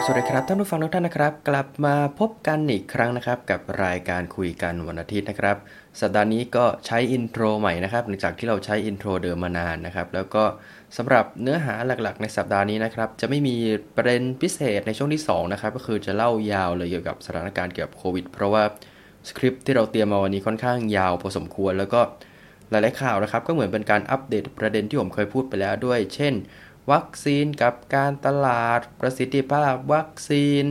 สวัสดีครับท่านผู้ฟังทุกท่านนะครับ กลับมาพบกันอีกครั้งนะครับ กับรายการคุยกันวันอาทิตย์นะครับ สัปดาห์นี้ก็ใช้ intro ใหม่นะครับหลังจากที่เราใช้ intro เดิมมานานนะครับ แล้วก็สำหรับเนื้อหาหลักๆ ในสัปดาห์นี้นะครับ จะไม่มีประเด็นพิเศษในช่วงที่2นะครับก็คือจะเล่ายาวเลยเกี่ยวกับสถานการณ์เกี่ยวกับโควิดเพราะว่าสคริปต์ที่เราเตรียมมาวันนี้ค่อนข้างยาวพอสมควร แล้วก็หลายๆข่าวนะครับ ก็เหมือนเป็นการอัปเดตประเด็นที่ผมเคยพูดไปแล้วด้วย เช่น วัคซีนกับการตลาดประสิทธิภาพวัคซีน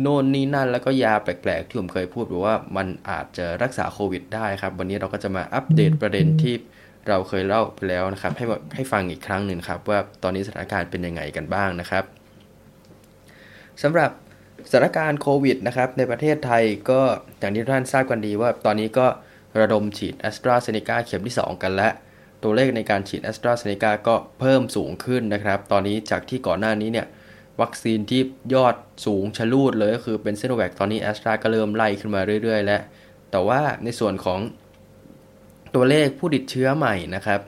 โน่นนี่นั่นแล้วก็ยาแปลกๆ ที่ผมเคยพูดว่ามันอาจจะรักษาโควิดได้ครับ วันนี้เราก็จะมาอัปเดตประเด็นที่เราเคยเล่าไปแล้วนะครับ ให้ให้ฟังอีกครั้งหนึ่งครับ ว่าตอนนี้สถานการณ์เป็นยังไงกันบ้างนะครับสำหรับสถานการณ์โควิดนะครับในประเทศไทยก็อย่างที่ท่านทราบกันดีว่าตอนนี้ก็ระดมฉีดแอสตราเซเนกาเข็มที่ 2 กันแล้ว ตัวเลขในการฉีดแอสตราเซเนกาก็เพิ่มสูงขึ้นนะครับ ตอนนี้จากที่ก่อนหน้านี้เนี่ยวัคซีนที่ยอดสูงชะลูดเลยก็คือเป็นเซโนแวคตอนนี้แอสตราก็เริ่มไล่ขึ้นมาเรื่อยๆ แล้ว แต่ว่าในส่วนของตัวเลขผู้ติดเชื้อใหม่นะครับ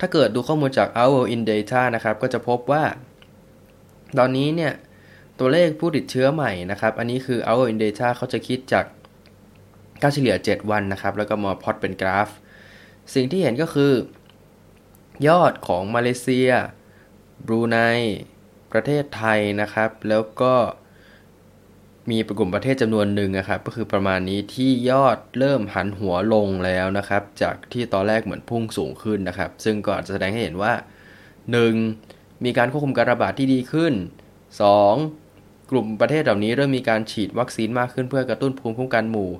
ถ้าเกิดดูข้อมูลจาก Our in Data นะครับ ก็จะพบว่า ตอนนี้เนี่ย ตัวเลขผู้ติดเชื้อใหม่นะครับ อันนี้คือ Our in Data เขาจะคิดจากค่าเฉลี่ย 7 วันนะครับ แล้วก็มาพอตเป็นกราฟ สิ่งที่เห็นก็คือ ยอดของมาเลเซีย บรูไน ประเทศไทยนะครับ แล้วก็มีกลุ่มประเทศจำนวนหนึ่งนะครับ ก็คือประมาณนี้ที่ยอดเริ่มหันหัวลงแล้วนะครับ จากที่ตอนแรกเหมือนพุ่งสูงขึ้นนะครับ ซึ่งก็อาจจะแสดงให้เห็นว่า 1. มีการควบคุมการระบาดที่ดีขึ้น 2. กลุ่มประเทศเหล่านี้เริ่มมีการฉีดวัคซีนมากขึ้นเพื่อกระตุ้นภูมิคุ้มกันหมู่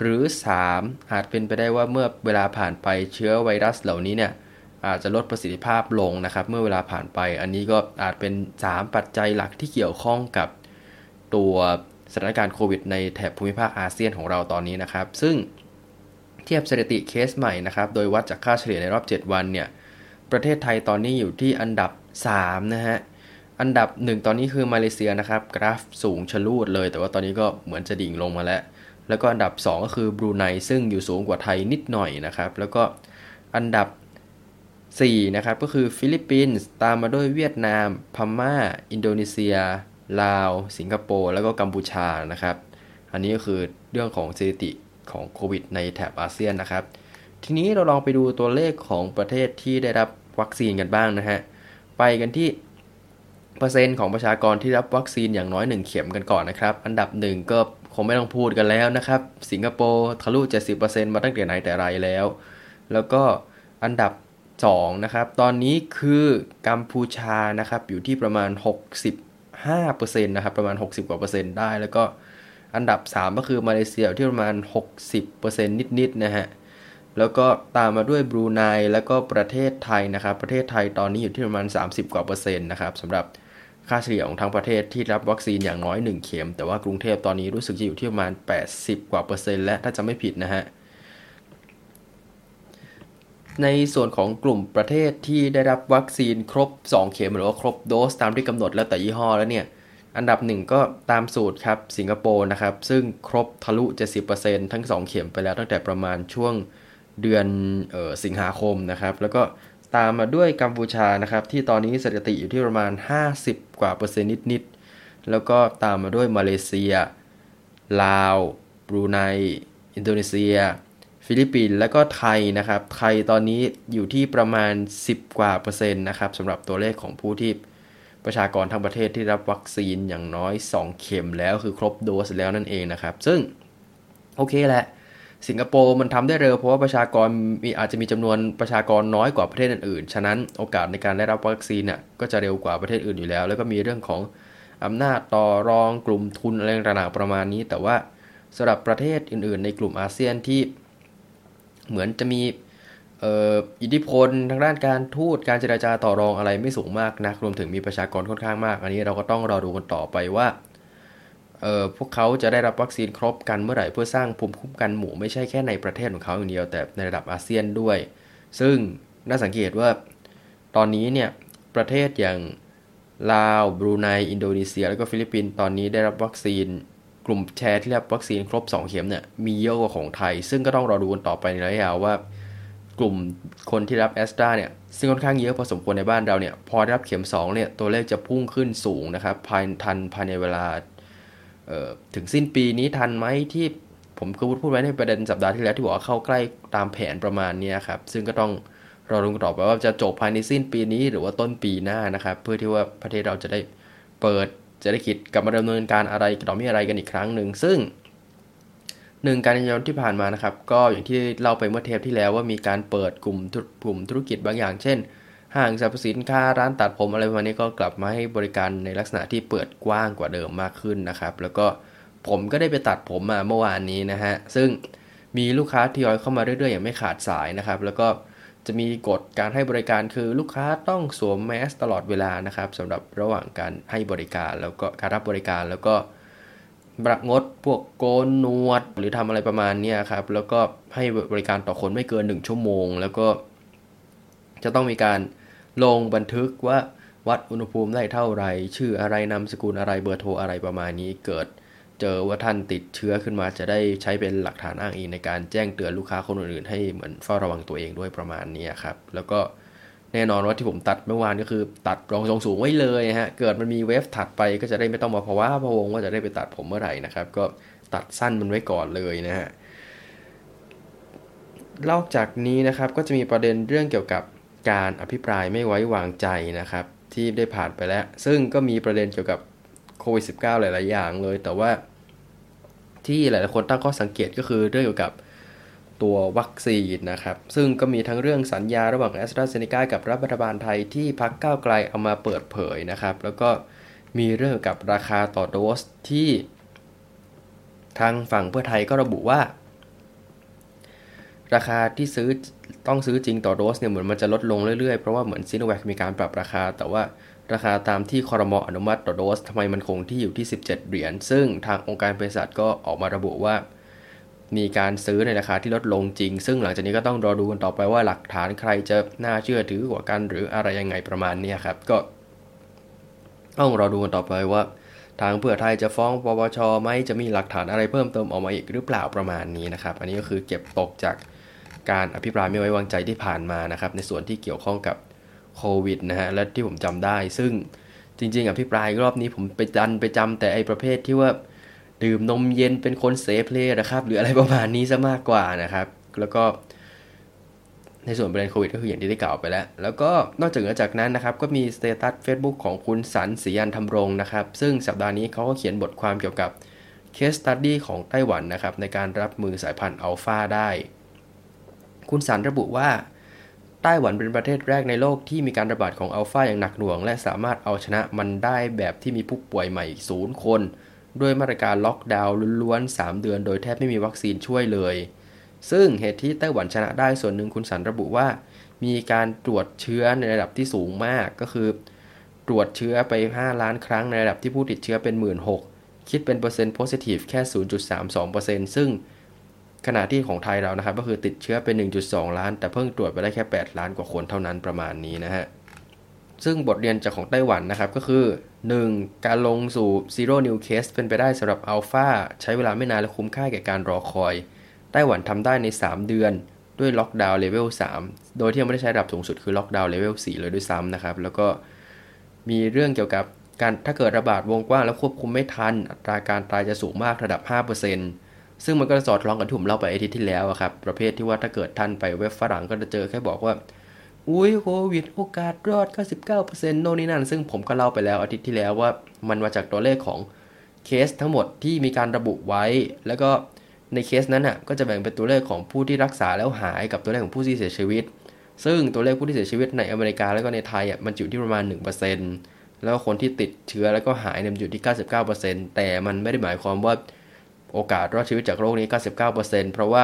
หรือ 3 อาจเป็นไปได้ว่าเมื่อเวลาผ่านไปเชื้อไวรัสเหล่านี้เนี่ยอาจจะลดประสิทธิภาพลงนะครับ เมื่อเวลาผ่านไป อันนี้ก็อาจเป็น 3 ปัจจัยหลักที่เกี่ยวข้องกับตัวสถานการณ์โควิดในแถบภูมิภาคอาเซียนของเราตอนนี้นะครับ ซึ่งเทียบสถิติเคสใหม่นะครับ โดยวัดจากค่าเฉลี่ยในรอบ 7 วันเนี่ย ประเทศไทยตอนนี้อยู่ที่อันดับ 3 นะฮะ อันดับ 1 ตอนนี้คือมาเลเซียนะครับ กราฟสูงชะลูดเลย แต่ว่าตอนนี้ก็เหมือนจะดิ่งลงมาแล้ว แล้วก็อันดับ 2 ก็คือบรูไนซึ่งอยู่สูงกว่าไทยนิดหน่อยนะครับ แล้วก็อันดับ4นะครับก็คือฟิลิปปินส์ตามมาด้วยเวียดนาม พม่า อินโดนีเซีย ลาว สิงคโปร์แล้วก็กัมพูชานะครับ อันนี้ก็คือเรื่องของสถิติของโควิดในแถบอาเซียนนะครับ ทีนี้เราลองไปดูตัวเลขของประเทศที่ได้รับวัคซีนกันบ้างนะฮะไปกันที่เปอร์เซ็นต์ของประชากรที่รับวัคซีนอย่างน้อย 1 เข็มกันก่อนนะครับ อันดับ 1 ก็ งไม่ต้องพูดกันแล้วนะครับ สิงคโปร์ทะลุ 70%มาตั้งแต่ไหนแต่ไรแล้ว แล้วก็อันดับ 2 นะครับ ตอนนี้คือกัมพูชานะครับ อยู่ที่ประมาณ 65%นะครับ ประมาณ 60 กว่าเปอร์เซ็นต์ได้ แล้วก็อันดับ 3 ก็คือมาเลเซียที่ประมาณ 60%นิดๆนะฮะแล้วก็ตามมาด้วยบรูไนแล้วก็ประเทศไทยนะครับ ประเทศไทยตอนนี้อยู่ที่ประมาณ 30 กว่าเปอร์เซ็นต์นะครับสำหรับ ค่าเฉลี่ยของทั้งประเทศที่รับวัคซีนอย่างน้อย 1 เข็ม แต่ว่ากรุงเทพตอนนี้รู้สึกจะอยู่ที่ประมาณ 80 กว่าเปอร์เซ็นต์และถ้าจะไม่ผิดนะฮะ ในส่วนของกลุ่มประเทศที่ได้รับวัคซีนครบ 2 เข็มหรือว่าครบโดสตามที่กำหนดแล้วแต่ยี่ห้อแล้วเนี่ย อันดับหนึ่งก็ตามสูตรครับสิงคโปร์นะครับ ซึ่งครบทะลุ 70%ทั้ง 2 เข็มไปแล้วตั้งแต่ประมาณช่วงเดือนออสิงหาคมนะครับ แล้วก็ ตามมาด้วยกัมพูชานะครับ ที่ตอนนี้สถิติอยู่ที่ประมาณ 50 กว่าเปอร์เซ็นต์นิดๆ แล้วก็ตามมาด้วยมาเลเซีย ลาวบรูไน อินโดนีเซีย ฟิลิปปินส์ และก็ไทยนะครับ ไทยตอนนี้อยู่ที่ประมาณ 10 กว่าเปอร์เซ็นต์นะครับสำหรับตัวเลขของผู้ที่ประชากรทั้งประเทศที่รับวัคซีนอย่างน้อย 2 เข็มแล้วคือครบโดสแล้วนั่นเองนะครับ ซึ่งโอเคแหละ สิงคโปร์มันทำได้เร็วเพราะว่าประชากรมีอาจจะมีจำนวนประชากรน้อยกว่าประเทศอื่นๆ ฉะนั้นโอกาสในการได้รับวัคซีนเนี่ยก็จะเร็วกว่าประเทศอื่นอยู่แล้ว แล้วก็มีเรื่องของอำนาจต่อรองกลุ่มทุนอะไรต่างๆประมาณนี้ แต่ว่าสำหรับประเทศอื่นๆ ในกลุ่มอาเซียนที่เหมือนจะมีอิทธิพลทางด้านการทูตการเจราจาต่อรองอะไรไม่สูงมากนะรวมถึงมีประชากรค่อนข้างมาก อันนี้เราก็ต้องรอดูกันต่อไปว่า พวกเขาจะได้รับวัคซีนครบกันเมื่อไหร่เพื่อสร้างภูมิคุ้มกันหมู่ไม่ใช่แค่ในประเทศของเขาอย่างเดียวแต่ในระดับอาเซียนด้วย ซึ่งน่าสังเกตว่าตอนนี้เนี่ยประเทศอย่างลาวบรูไนอินโดนีเซีย แล้วก็ฟิลิปปินส์ตอนนี้ได้รับวัคซีนกลุ่มแชร์ที่รับวัคซีนครบ 2 เข็มเนี่ยมีเยอะกว่าของไทย ซึ่งก็ต้องรอดูกันต่อไปในระยะยาวว่ากลุ่มคนที่รับแอสตราเนี่ยซึ่งค่อนข้างเยอะพอสมควรในบ้านเราเนี่ยพอได้รับเข็ม2เนี่ยตัวเลขจะพุ่งขึ้นสูงนะครับภายทันภายในเวลา ถึงสิ้นปีนี้ทันไหมที่ผมก็พูดไว้ในประเด็นสัปดาห์ที่แล้วที่บอกว่าเข้าใกล้ตามแผนประมาณนี้ครับ ซึ่งก็ต้องรอรุงต่อไปว่าจะจบภายในสิ้นปีนี้หรือว่าต้นปีหน้านะครับ เพื่อที่ว่าประเทศเราจะได้เปิดเศรษฐกิจกลับมาดำเนินการอะไรต่อมีอะไรกันอีกครั้งหนึ่งซึ่งหนึ่งการยนที่ผ่านมานะครับ ก็อย่างที่เล่าไปเมื่อเทปที่แล้วว่ามีการเปิดกลุ่มกลุ่มธุรกิจบางอย่าง เช่น ห้างสรรพสินค้าร้านตัดผมอะไรประมาณนี้ก็กลับมาให้บริการในลักษณะที่เปิดกว้างกว่าเดิมมากขึ้นนะครับ แล้วก็ผมก็ได้ไปตัดผมมาเมื่อวานนี้นะฮะ ซึ่งมีลูกค้าทยอยเข้ามาเรื่อยๆ อย่างไม่ขาดสายนะครับ แล้วก็จะมีกฎการให้บริการคือลูกค้าต้องสวมแมสตลอดเวลานะครับสำหรับระหว่างการให้บริการแล้วก็การรับบริการแล้วก็บระงดพวกโกนนวด หรือทำอะไรประมาณนี้ครับ แล้วก็ให้บริการต่อคนไม่เกิน 1 ชั่วโมง แล้วก็จะต้องมีการ ลงบันทึกว่าวัดอุณหภูมิได้เท่าไร ชื่ออะไรนามสกุลอะไรเบอร์โทรอะไรประมาณนี้เกิด เจอว่าท่านติดเชื้อขึ้นมาจะได้ใช้เป็นหลักฐานอ้างอิงในการแจ้งเตือนลูกค้าคนอื่นๆ ให้เหมือนเฝ้าระวังตัวเองด้วยประมาณนี้ครับ แล้วก็แน่นอนว่าที่ผมตัดเมื่อวานก็คือตัดรองทรงสูงไว้เลยฮะ เกิดมันมีเวฟถัดไปก็จะได้ไม่ต้องมาภาวะพะวงว่าจะได้ไปตัดผมเมื่อไหร่นะครับ ก็ตัดสั้นมันไว้ก่อนเลยนะฮะนอกจากนี้นะครับก็จะมีประเด็นเรื่องเกี่ยวกับ การอภิปรายไม่ไว้วางใจนะครับ ที่ได้ผ่านไปแล้ว ซึ่งก็มีประเด็นเกี่ยวกับโควิด -19 หลาย ๆ อย่างเลย แต่ว่าที่หลายๆคนตั้งข้อสังเกตก็คือเรื่องเกี่ยวกับตัววัคซีนนะครับ ซึ่งก็มีทั้งเรื่องสัญญาระหว่างแอสตราเซเนกากับรัฐบาลไทยที่พักก้าวไกลเอามาเปิดเผยนะครับ แล้วก็มีเรื่องกับราคาต่อโดสที่ ทางฝั่งเพื่อไทยก็ระบุว่า ราคาที่ซื้อต้องซื้อจริงต่อโดสเนี่ยเหมือนมันจะลดลงเรื่อยๆ เพราะว่าเหมือนซีโนแวคมีการปรับราคา แต่ว่าราคาตามที่คอรมออนุมัติต่อโดสทำไมมันคงที่อยู่ที่ 17 เหรียญ ซึ่งทางองค์การเภสัชก็ออกมาระบุว่า มีการซื้อในราคาที่ลดลงจริง ซึ่งหลังจากนี้ก็ต้องรอดูกันต่อไปว่าหลักฐานใครจะน่าเชื่อถือกว่ากันหรืออะไรยังไงประมาณนี้ครับ ก็ต้องรอดูกันต่อไปว่า ทางเพื่อไทยจะฟ้องปปชไหมจะมีหลักฐานอะไรเพิ่มเติมออกมาอีกหรือเปล่าประมาณนี้นะครับ อันนี้ก็คือเก็บตกจาก การอภิปรายไม่ไว้วางใจที่ผ่านมานะครับในส่วนที่เกี่ยวข้องกับโควิดนะฮะและที่ผมจำได้ ซึ่งจริง ๆ อภิปรายรอบนี้ผมไปดันไปจำแต่ไอ้ประเภทที่ว่าดื่มนมเย็นเป็นคนเซฟเลนะครับหรืออะไรประมาณนี้ซะมากกว่านะครับ แล้วก็ในส่วนประเด็นโควิดก็คืออย่างที่ได้กล่าวไปแล้ว แล้วก็นอกจากจากนั้นนะครับ ก็มี status Facebook ของคุณสันสียันธรรมรงนะครับ ซึ่งสัปดาห์นี้เขาก็เขียนบทความเกี่ยวกับเคสตัดดี้ของไต้หวันนะครับ ในการรับมือสายพันธุ์อัลฟาได้ คุณสันระบุว่า ไต้หวันเป็นประเทศแรกในโลกที่มีการระบาดของอัลฟาอย่างหนักหน่วง และสามารถเอาชนะมันได้แบบที่มีผู้ป่วยใหม่ศูนย์คน ด้วยมาตรการล็อกดาวน์ล้วนๆ 3 เดือนโดยแทบไม่มีวัคซีนช่วยเลย ซึ่งเหตุที่ไต้หวันชนะได้ส่วนหนึ่งคุณสันระบุว่า มีการตรวจเชื้อในระดับที่สูงมากก็คือ ตรวจเชื้อไป 5 ล้านครั้งในระดับที่ผู้ติดเชื้อเป็น 1 6 หมื่นคิดเป็นเปอร์เซ็นต์ positive แค่ 0.32%ซึ่ง ขณะที่ของไทยเรานะครับก็คือติดเชื้อเป็น 1.2 ล้าน แต่เพิ่งตรวจไปได้แค่ 8 ล้านกว่าคนเท่านั้นประมาณนี้นะฮะซึ่งบทเรียนจากของไต้หวันนะครับก็คือ 1. การลงสู่ Zero New Case เป็นไปได้สำหรับอัลฟาใช้เวลาไม่นานและคุ้มค่าแก่การรอคอย ไต้หวันทำได้ใน 3 เดือนด้วยล็อกดาวน์เลเวล3โดยที่ยังไม่ได้ใช้ระดับสูงสุดคือล็อกดาวน์เลเวล4เลยด้วยซ้ำนะครับ แล้วก็มีเรื่องเกี่ยวกับการถ้าเกิดระบาดวงกว้างแล้วควบคุมไม่ทัน อัตราการตายจะสูงมากระดับ 5% ซึ่งมันก็สอดคล้องกับที่ผมเล่าไปอาทิตย์ที่แล้วครับ ประเภทที่ว่าถ้าเกิดท่านไปเว็บฝรั่งก็จะเจอแค่บอกว่า อุ้ยโควิดโอกาสรอด 99%โน่นนี่นั่น ซึ่งผมก็เล่าไปแล้วอาทิตย์ที่แล้วว่า มันมาจากตัวเลขของเคสทั้งหมดที่มีการระบุไว้ แล้วก็ในเคสนั้นอะก็จะแบ่งเป็นตัวเลขของผู้ที่รักษาแล้วหายกับตัวเลขของผู้ที่เสียชีวิต ซึ่งตัวเลขผู้ที่เสียชีวิตในอเมริกาแล้วก็ในไทยอะมันอยู่ที่ประมาณ 1%แล้วคนที่ติดเชื้อแล้วก็หายเนี่ยอยู่ที่ 99%แต่มันไม่ได้หมายความว่า โอกาสรอดชีวิตจากโรคนี้ 99%เพราะว่า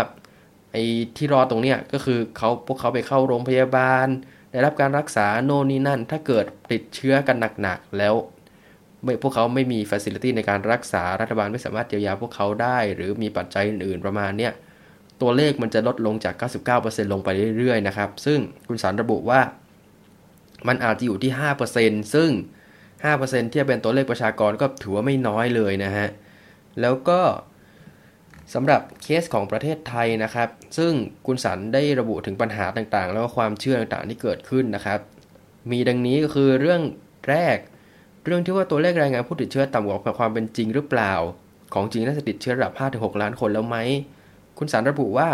ไอ้ที่รอตรงเนี้ยก็คือเขาพวกเขาไปเข้าโรงพยาบาล ได้รับการรักษาโน่นนี่นั่น ถ้าเกิดติดเชื้อกันหนักๆแล้วไม่พวกเขาไม่มีฟัซิลิตี้ในการรักษารัฐบาลไม่สามารถเยียวยาพวกเขาได้ หรือมีปัจจัยอื่นๆประมาณเนี้ยตัวเลขมันจะลดลงจาก 99%ลงไปเรื่อยๆนะครับ ซึ่งคุณสารระบุว่า มันอาจจะอยู่ที่ 5%ซึ่ง5%เทียบเป็นตัวเลขประชากรก็ถือว่าไม่น้อยเลยนะฮะ แล้วก็ สำหรับเคสของประเทศไทยนะครับ ซึ่งคุณสันได้ระบุถึงปัญหาต่างๆ แล้วก็ความเชื่อต่างๆที่เกิดขึ้นนะครับ มีดังนี้ก็คือเรื่องแรก เรื่องที่ว่าตัวเลขรายงานผู้ติดเชื้อต่ำกว่าความเป็นจริงหรือเปล่า ของจริงน่าจะติดเชื้อระดับ 5-6 ล้านคนแล้วไหม คุณสันระบุว่า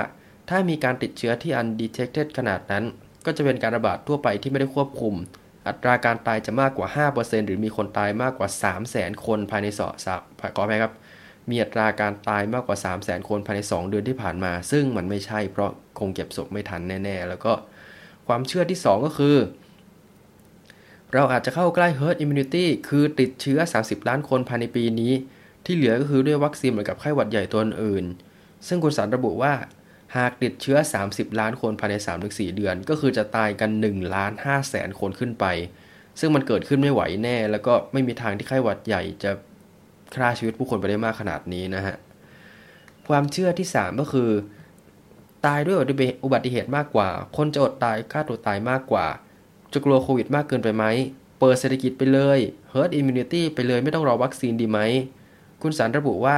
ถ้ามีการติดเชื้อที่ undetected ขนาดนั้น ก็จะเป็นการระบาดทั่วไปที่ไม่ได้ควบคุม อัตราการตายจะมากกว่า 5%หรือมีคนตายมากกว่า 300,000 คนภายในสอสาขออภัยครับ มีอัตราการตายมากกว่า 3 0 0 0 0 0 คนภายใน 2 เดือนที่ผ่านมา ซึ่งมันไม่ใช่เพราะคงเก็บศพไม่ทันแน่ ๆ แล้วก็ความเชื่อที่ 2 ก็คือ เราอาจจะเข้าใกล้ herd immunity คือติดเชื้อ 30 ล้านคนภายในปีนี้ ที่เหลือก็คือด้วยวัคซีนเหมือนกับไข้หวัดใหญ่ตัวอื่น ซึ่งคุณสารระบุว่าหากติดเชื้อ 30 ล้านคนภายใน 3-4 เดือน ก็คือจะตายกัน1ล้าน5แสนคนขึ้นไป ซึ่งมันเกิดขึ้นไม่ไหวแน่ แล้วก็ไม่มีทางที่ไข้หวัดใหญ่จะ ฆ่าชีวิตผู้คนไปได้มากขนาดนี้นะฮะ ความเชื่อที่ 3 ก็คือ ตายด้วยอุบัติเหตุมากกว่า คนจะอดตายฆ่าตัวตายมากกว่า จะกลัวโควิดมากเกินไปไหม เปิดเศรษฐกิจไปเลย herd immunity ไปเลยไม่ต้องรอวัคซีนดีไหม คุณสารระบุว่า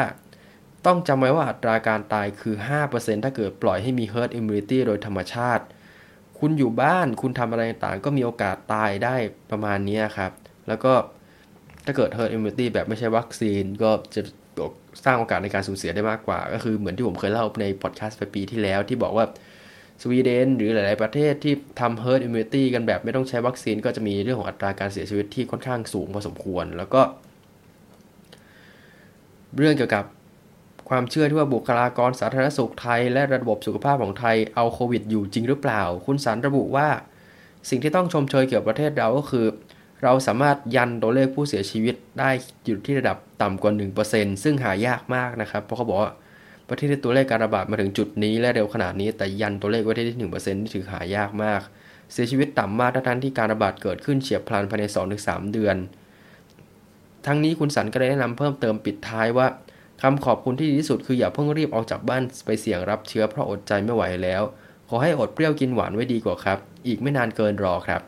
ต้องจำไว้ว่าอัตราการตายคือ 5%ถ้าเกิดปล่อยให้มี herd immunity โดยธรรมชาติ คุณอยู่บ้านคุณทำอะไรต่างก็มีโอกาสตายได้ประมาณนี้ครับ แล้วก็ ถ้าเกิด herd immunity แบบไม่ใช่วัคซีนก็จะสร้างโอกาสในการสูญเสียได้มากกว่า ก็คือเหมือนที่ผมเคยเล่าในพอดแคสต์ไปปีที่แล้วที่บอกว่าสวีเดนหรือหลาย ๆ ประเทศที่ทำ herd immunity กันแบบไม่ต้องใช้วัคซีน ก็จะมีเรื่องของอัตราการเสียชีวิตที่ค่อนข้างสูงพอสมควร แล้วก็ เรื่องเกี่ยวกับความเชื่อที่ว่าบุคลากรสาธารณสุขไทย และระบบสุขภาพของไทยเอาโควิดอยู่จริงหรือเปล่า คุณสารระบุว่า สิ่งที่ต้องชมเชยเกี่ยวกับประเทศเราก็คือ เราสามารถยันตัวเลขผู้เสียชีวิตได้อยู่ที่ระดับต่ำกว่า 1%ซึ่งหายากมากนะครับ เพราะเขาบอกว่าประเทศที่ตัวเลขการระบาดมาถึงจุดนี้และเร็วขนาดนี้ แต่ยันตัวเลขไว้ที่1%นี่ถือหายากมาก เสียชีวิตต่ำมากทั้งที่การระบาดเกิดขึ้นเฉียบพลันภายใน2-3 เดือน ทั้งนี้คุณสันก็ได้แนะนำเพิ่มเติมปิดท้ายว่าคำขอบคุณที่ดีที่สุดคืออย่าเพิ่งรีบออกจากบ้านไปเสี่ยงรับเชื้อเพราะอดใจไม่ไหวแล้ว ขอให้อดเปรี้ยวกินหวานไว้ดีกว่าครับ อีกไม่นานเกินรอครับ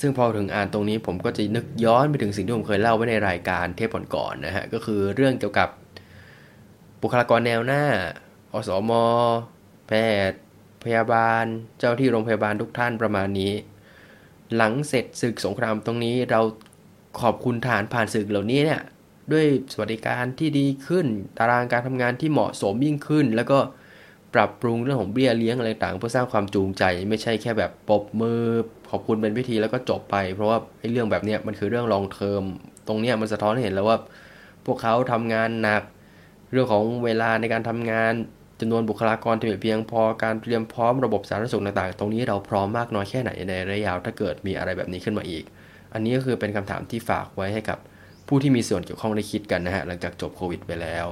ซึ่งพอถึงอ่านตรงนี้ผมก็จะนึกย้อนไปถึงสิ่งที่ผมเคยเล่าไว้ในรายการเทปก่อนๆนะฮะก็คือเรื่องเกี่ยวกับบุคลากรแนวหน้า อสมแพทย์ พยาบาล เจ้าที่โรงพยาบาลทุกท่านประมาณนี้ หลังเสร็จศึกสงครามตรงนี้เราขอบคุณฐานผ่านศึกเหล่านี้เนี่ยด้วยสวัสดิการที่ดีขึ้น ตารางการทำงานที่เหมาะสมยิ่งขึ้น แล้วก็ ปรับปรุงเรื่องของเบี้ยเลี้ยงอะไรต่างเพื่อสร้างความจูงใจ ไม่ใช่แค่แบบปบมือขอบคุณเป็นพิธีแล้วก็จบไป เพราะว่าไอ้เรื่องแบบนี้มันคือเรื่องลองเทอมตรงเนี้ยมันสะท้อนให้เห็นแล้วว่า พวกเขาทำงานหนัก เรื่องของเวลาในการทำงานจำนวนบุคลากรที่เพียงพอการเตรียมพร้อมระบบสาธารณสุขต่างๆ ตรงนี้เราพร้อมมากน้อยแค่ไหนในระยะยาวถ้าเกิดมีอะไรแบบนี้ขึ้นมาอีก อันนี้ก็คือเป็นคำถามที่ฝากไว้ให้กับผู้ที่มีส่วนเกี่ยวข้องได้คิดกันนะฮะหลังจากจบโควิดไปแล้ว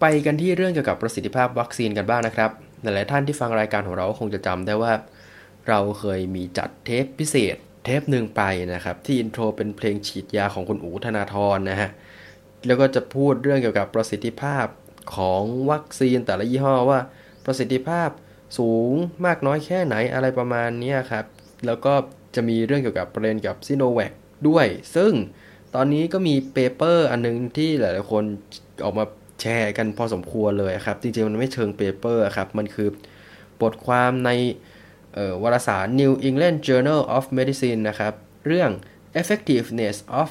ไปกันที่เรื่องเกี่ยวกับประสิทธิภาพวัคซีนกันบ้างนะครับ หลายๆท่านที่ฟังรายการของเราคงจะจำได้ว่า เราเคยมีจัดเทปพิเศษ เทปหนึ่งไปนะครับ ที่อินโทรเป็นเพลงฉีดยาของคุณอูธนาธรนะฮะ แล้วก็จะพูดเรื่องเกี่ยวกับประสิทธิภาพของวัคซีนแต่ละยี่ห้อว่าประสิทธิภาพสูงมากน้อยแค่ไหนอะไรประมาณนี้ครับ แล้วก็จะมีเรื่องเกี่ยวกับประเด็นกับซิโนแวคด้วย ซึ่งตอนนี้ก็มี paper อันนึงที่หลาย ๆ คนออกมา แชร์กันพอสมควรเลยครับ จริงๆ มันไม่เชิง paper ครับ มันคือบทความในวารสาร New England Journal of Medicine นะครับ เรื่อง effectiveness of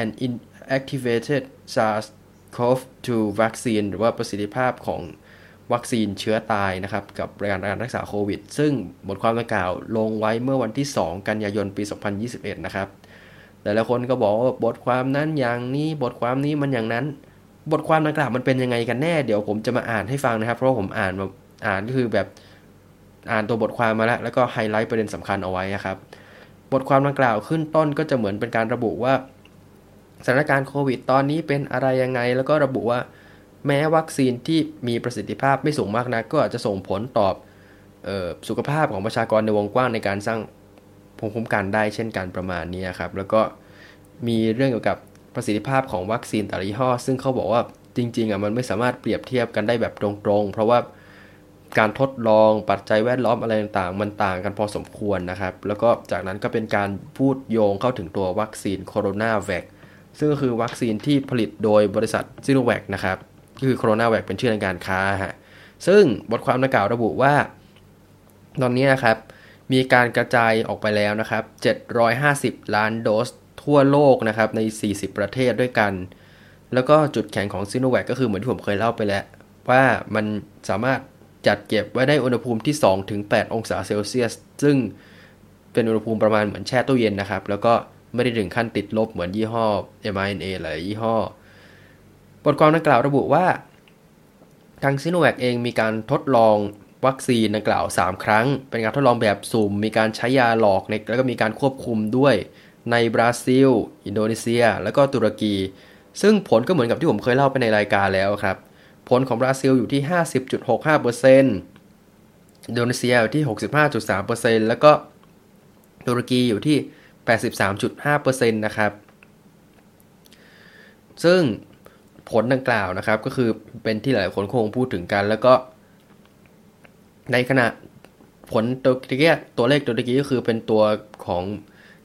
an inactivated SARS-CoV-2 vaccine หรือว่าประสิทธิภาพของวัคซีนเชื้อตายนะครับ กับการการรักษาโควิด ซึ่งบทความดังกล่าวลงไว้เมื่อวันที่ 2 กันยายนปี 2021 นะครับ แต่ละคนก็บอกว่าบทความนั้นอย่างนี้บทความนี้มันอย่างนั้น บทความดังกล่าวมันเป็นยังไงกันแน่ เดี๋ยวผมจะมาอ่านให้ฟังนะครับ เพราะผมอ่านมาอ่านก็คือแบบอ่านตัวบทความมาแล้วแล้วก็ไฮไลท์ประเด็นสำคัญเอาไว้นะครับ บทความดังกล่าวขึ้นต้นก็จะเหมือนเป็นการระบุว่าสถานการณ์โควิดตอนนี้เป็นอะไรยังไง แล้วก็ระบุว่า แม้วัคซีนที่มีประสิทธิภาพไม่สูงมากนะก็อาจจะส่งผลตอบออสุขภาพของประชากรในวงกว้างในการสร้างภูมิคุ้มกันได้เช่นกันประมาณนี้ครับ แล้วก็มีเรื่องเกี่ยวกับ ประสิทธิภาพของวัคซีนแต่ละยี่ห้อ ซึ่งเขาบอกว่าจริงๆอะมันไม่สามารถเปรียบเทียบกันได้แบบตรงๆ เพราะว่าการทดลองปัจจัยแวดล้อมอะไรต่างๆ มันต่างกันพอสมควรนะครับ แล้วก็จากนั้นก็เป็นการพูดโยงเข้าถึงตัววัคซีนโคโรนาแวคซึ่งก็คือวัคซีนที่ผลิตโดยบริษัทซิโนแวคนะครับคือโคโรนาแวคเป็นชื่อทางการค้าฮะซึ่งบทความดังกล่าวระบุว่า ตอนนี้นะครับมีการกระจายออกไปแล้วนะครับ 750 ล้านโดส ทั่วโลกนะครับใน 40 ประเทศด้วยกัน แล้วก็จุดแข็งของซิโนแวคก็คือเหมือนที่ผมเคยเล่าไปแล้ว ว่ามันสามารถจัดเก็บไว้ได้อุณหภูมิที่ 2-8 องศาเซลเซียส ซึ่งเป็นอุณหภูมิประมาณเหมือนแช่ตู้เย็นนะครับ แล้วก็ไม่ได้ถึงขั้นติดลบเหมือนยี่ห้อ mRNA หลายยี่ห้อ บทความดังกล่าวระบุว่า ทางซิโนแวคเองมีการทดลองวัคซีนดังกล่าว 3 ครั้ง เป็นการทดลองแบบสุ่ม มีการใช้ยาหลอกแล้วก็มีการควบคุมด้วย ในบราซิล อินโดนีเซีย แล้วก็ตุรกี ซึ่งผลก็เหมือนกับที่ผมเคยเล่าไปในรายการแล้วครับ ผลของบราซิลอยู่ที่ 50.65%อินโดนีเซียอยู่ที่ 65.3%แล้วก็ตุรกีอยู่ที่ 83.5%นะครับ ซึ่งผลดังกล่าวนะครับ ก็คือเป็นที่หลายคนคงพูดถึงกัน แล้วก็ ในขณะผลตัวกี้ตัวเลขตัวกี้ก็คือเป็นตัวของ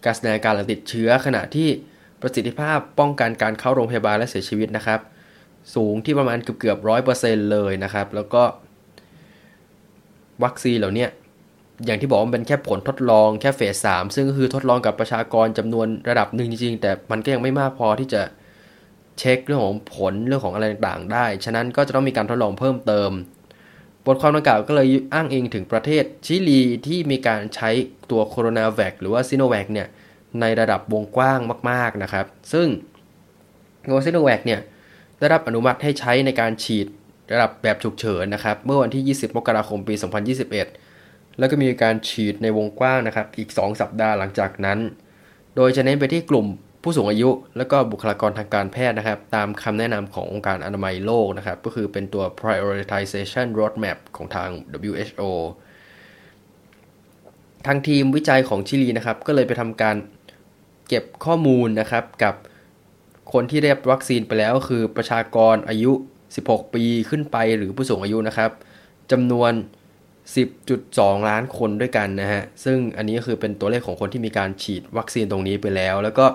การแสดงการหลังติดเชื้อ ขณะที่ประสิทธิภาพป้องกันการเข้าโรงพยาบาลและเสียชีวิตนะครับ สูงที่ประมาณเกือบเกือบร้อยเปอร์เซ็นต์เลยนะครับ แล้วก็ วัคซีนเหล่านี้อย่างที่บอกมันเป็นแค่ผลทดลองแค่เฟสสามซึ่งก็คือทดลองกับประชากรจำนวนระดับหนึ่งจริงๆ แต่มันก็ยังไม่มากพอที่จะเช็คเรื่องของผลเรื่องของอะไรต่างๆ ได้ ฉะนั้นก็จะต้องมีการทดลองเพิ่มเติม บทความดังกล่าวก็เลยอ้างอิงถึงประเทศชิลีที่มีการใช้ตัวโคโรนาแวคหรือว่าซิโนแวคเนี่ยในระดับวงกว้างมาก ๆนะครับ ซึ่งตัวซิโนแวคเนี่ยได้รับอนุมัติให้ใช้ในการฉีดระดับแบบฉุกเฉินนะครับ เมื่อวันที่ 20 มกราคมปี 2021 แล้วก็มีการฉีดในวงกว้างนะครับ อีก 2 สัปดาห์หลังจากนั้น โดยจะเน้นไปที่กลุ่ม ผู้สูงอายุและก็บุคลากรทางการแพทย์นะครับ ตามคำแนะนำขององค์การอนามัยโลกนะครับ ก็คือเป็นตัว prioritization roadmap ของทาง WHO ทางทีมวิจัยของชิลีนะครับ ก็เลยไปทำการเก็บข้อมูลนะครับกับคนที่ได้รับวัคซีนไปแล้ว คือประชากรอายุ 16 ปีขึ้นไปหรือผู้สูงอายุนะครับจำนวน 10.2 ล้านคนด้วยกันนะฮะ ซึ่งอันนี้ก็คือเป็นตัวเลขของคนที่มีการฉีดวัคซีนตรงนี้ไปแล้ว แล้วก็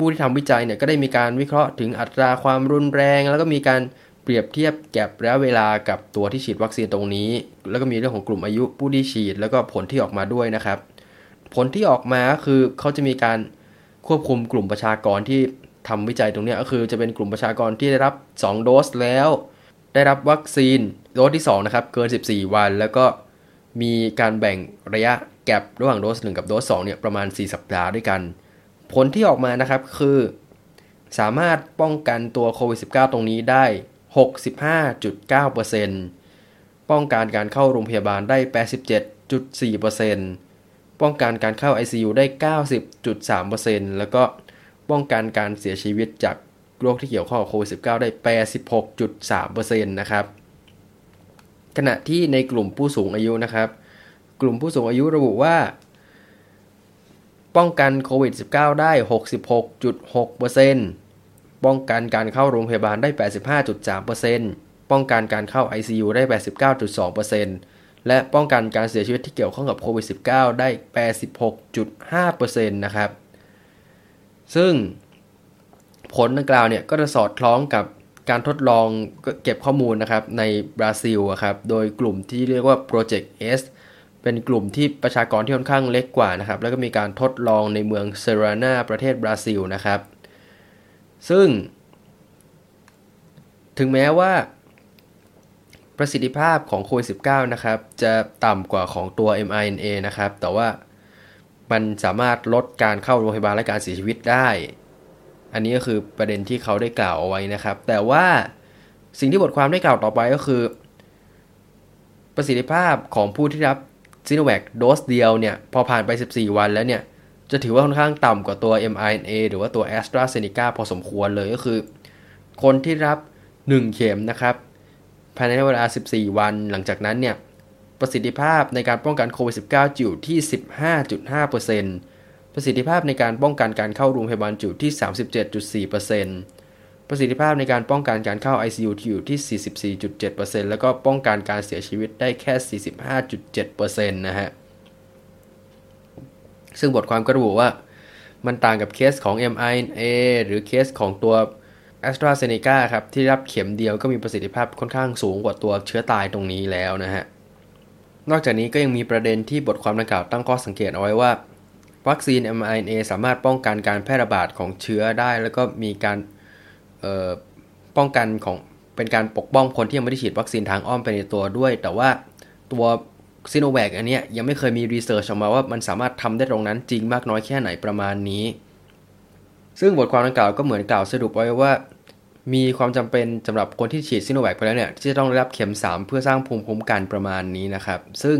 ผู้ที่ทำวิจัยเนี่ยก็ได้มีการวิเคราะห์ถึงอัตราความรุนแรง แล้วก็มีการเปรียบเทียบแก็บระยะเวลากับตัวที่ฉีดวัคซีนตรงนี้ แล้วก็มีเรื่องของกลุ่มอายุผู้ที่ฉีด แล้วก็ผลที่ออกมาด้วยนะครับ ผลที่ออกมาคือเขาจะมีการควบคุมกลุ่มประชากรที่ทำวิจัยตรงนี้ก็คือจะเป็นกลุ่มประชากรที่ได้รับ 2 โดสแล้ว ได้รับวัคซีนโดสที่2นะครับเกิน 14 วัน แล้วก็มีการแบ่งระยะแกลบระหว่างโดส 1 กับโดส2เนี่ยประมาณ 4 สัปดาห์ด้วยกัน ผลที่ออกมานะครับคือ สามารถป้องกันตัวโควิด -19 ตรงนี้ได้ 65.9%ป้องกันการเข้าโรงพยาบาลได้ 87.4%ป้องกันการเข้า ICU ได้ 90.3%แล้วก็ป้องกันการเสียชีวิตจากโรคที่เกี่ยวข้องกับโควิด -19 ได้ 86.3%นะครับ ขณะที่ในกลุ่มผู้สูงอายุนะครับ กลุ่มผู้สูงอายุระบุว่า ป้องกันโควิด -19 ได้ 66.6%ป้องกันการเข้าโรงพยาบาลได้ 85.3%ป้องกันการเข้า ICU ได้ 89.2%และป้องกันการเสียชีวิตที่เกี่ยวข้องกับโควิด -19 ได้ 86.5%นะครับ ซึ่งผลดังกล่าวเนี่ยก็จะสอดคล้องกับการทดลองเก็บข้อมูลนะครับในบราซิลครับ โดยกลุ่มที่เรียกว่า Project S เป็นกลุ่มที่ประชากรที่ค่อนข้างเล็กกว่านะครับ แล้วก็มีการทดลองในเมืองเซรานาประเทศบราซิลนะครับ ซึ่ง ถึงแม้ว่าประสิทธิภาพของโควิด -19 นะครับ จะต่ำกว่าของตัว mRNA นะครับ แต่ว่ามันสามารถลดการเข้าโรงพยาบาลและการเสียชีวิตได้ อันนี้ก็คือประเด็นที่เขาได้กล่าวเอาไว้นะครับ แต่ว่าสิ่งที่บทความได้กล่าวต่อไปก็คือ ประสิทธิภาพของผู้ที่รับ ซีโนแวคโดสเดียวเนี่ยพอผ่านไป 14 วันแล้วเนี่ยจะถือว่าค่อนข้างต่ำกว่าตัว mRNA หรือว่าตัว a s t r a z เซ e c a พอสมควรเลยก็คือ คนที่รับ 1 เข็มนะครับ ภายในเวลา 14 วันหลังจากนั้นเนี่ย ประสิทธิภาพในการป้องกันโควิด -19 อยู่ที่ 15.5%ประสิทธิภาพในการป้องกันการเข้าโรงพยาบาลอยู่ที่ 37.4% ประสิทธิภาพในการป้องกันการเข้า ICU อยู่ที่ 44.7%แล้วก็ป้องกันการเสียชีวิตได้แค่ 45.7%นะฮะ ซึ่งบทความก็ระบุว่า มันต่างกับเคสของ mRNA หรือเคสของตัว a s t r a z เซ e c a ครับ ที่รับเข็มเดียวก็มีประสิทธิภาพค่อนข้างสูงกว่าตัวเชื้อตายตรงนี้แล้วนะฮะ นอกจากนี้ก็ยังมีประเด็นที่บทความดังกล่าวตั้งข้อสังเกตเอาไว้ว่า วัคซีน mRNA สามารถป้องกันการแพร่ระบาดของเชื้อได้ แล้วก็มีการ ป้องกันของเป็นการปกป้องคนที่ยังไม่ได้ฉีดวัคซีนทางอ้อมไปในตัวด้วย แต่ว่าตัวซีโนแวคอันนี้ยังไม่เคยมี research ออกมาว่ามันสามารถทำได้ตรงนั้นจริงมากน้อยแค่ไหนประมาณนี้ ซึ่งบทความดังกล่าวก็เหมือนกล่าวสรุปไว้ว่ามีความจำเป็นสำหรับคนที่ฉีดซีโนแวคไปแล้วเนี่ยที่จะต้องได้รับเข็ม 3 เพื่อสร้างภูมิคุ้มกันประมาณนี้นะครับ ซึ่ง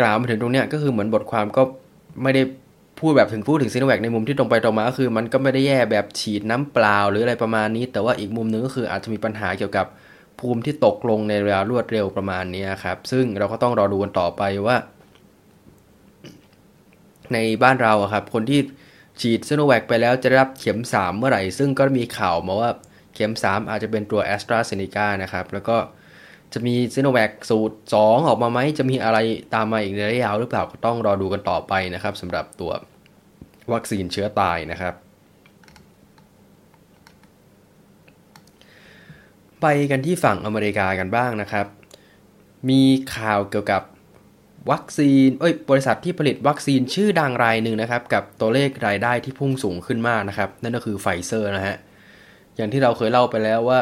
กล่าวมาถึงตรงเนี้ยก็คือเหมือนบทความก็ไม่ได้ พูดแบบถึงพูดถึงซีโนแวคในมุมที่ตรงไปตรงมาก็คือ มันก็ไม่ได้แย่แบบฉีดน้ำเปล่าหรืออะไรประมาณนี้ แต่ว่าอีกมุมนึงก็คืออาจจะมีปัญหาเกี่ยวกับภูมิที่ตกลงในเวลารวดเร็วประมาณนี้ครับ ซึ่งเราก็ต้องรอดูกันต่อไปว่า ในบ้านเราครับ คนที่ฉีดซีโนแวคไปแล้วจะได้รับเข็ม 3 เมื่อไหร่ ซึ่งก็มีข่าวมาว่าเข็ม 3 อาจจะเป็นตัวแอสตราเซเนกานะครับ แล้วก็ จะมีซีโนแวคสูตร 2 ออกมาไหม จะมีอะไรตามมาอีกในระยะยาวหรือเปล่าก็ต้องรอดูกันต่อไปนะครับสำหรับตัววัคซีนเชื้อตายนะครับ ไปกันที่ฝั่งอเมริกากันบ้างนะครับ มีข่าวเกี่ยวกับวัคซีน เอ้ย บริษัทที่ผลิตวัคซีนชื่อดังรายหนึ่งนะครับ กับตัวเลขรายได้ที่พุ่งสูงขึ้นมากนะครับ นั่นก็คือไฟเซอร์นะฮะ อย่างที่เราเคยเล่าไปแล้วว่า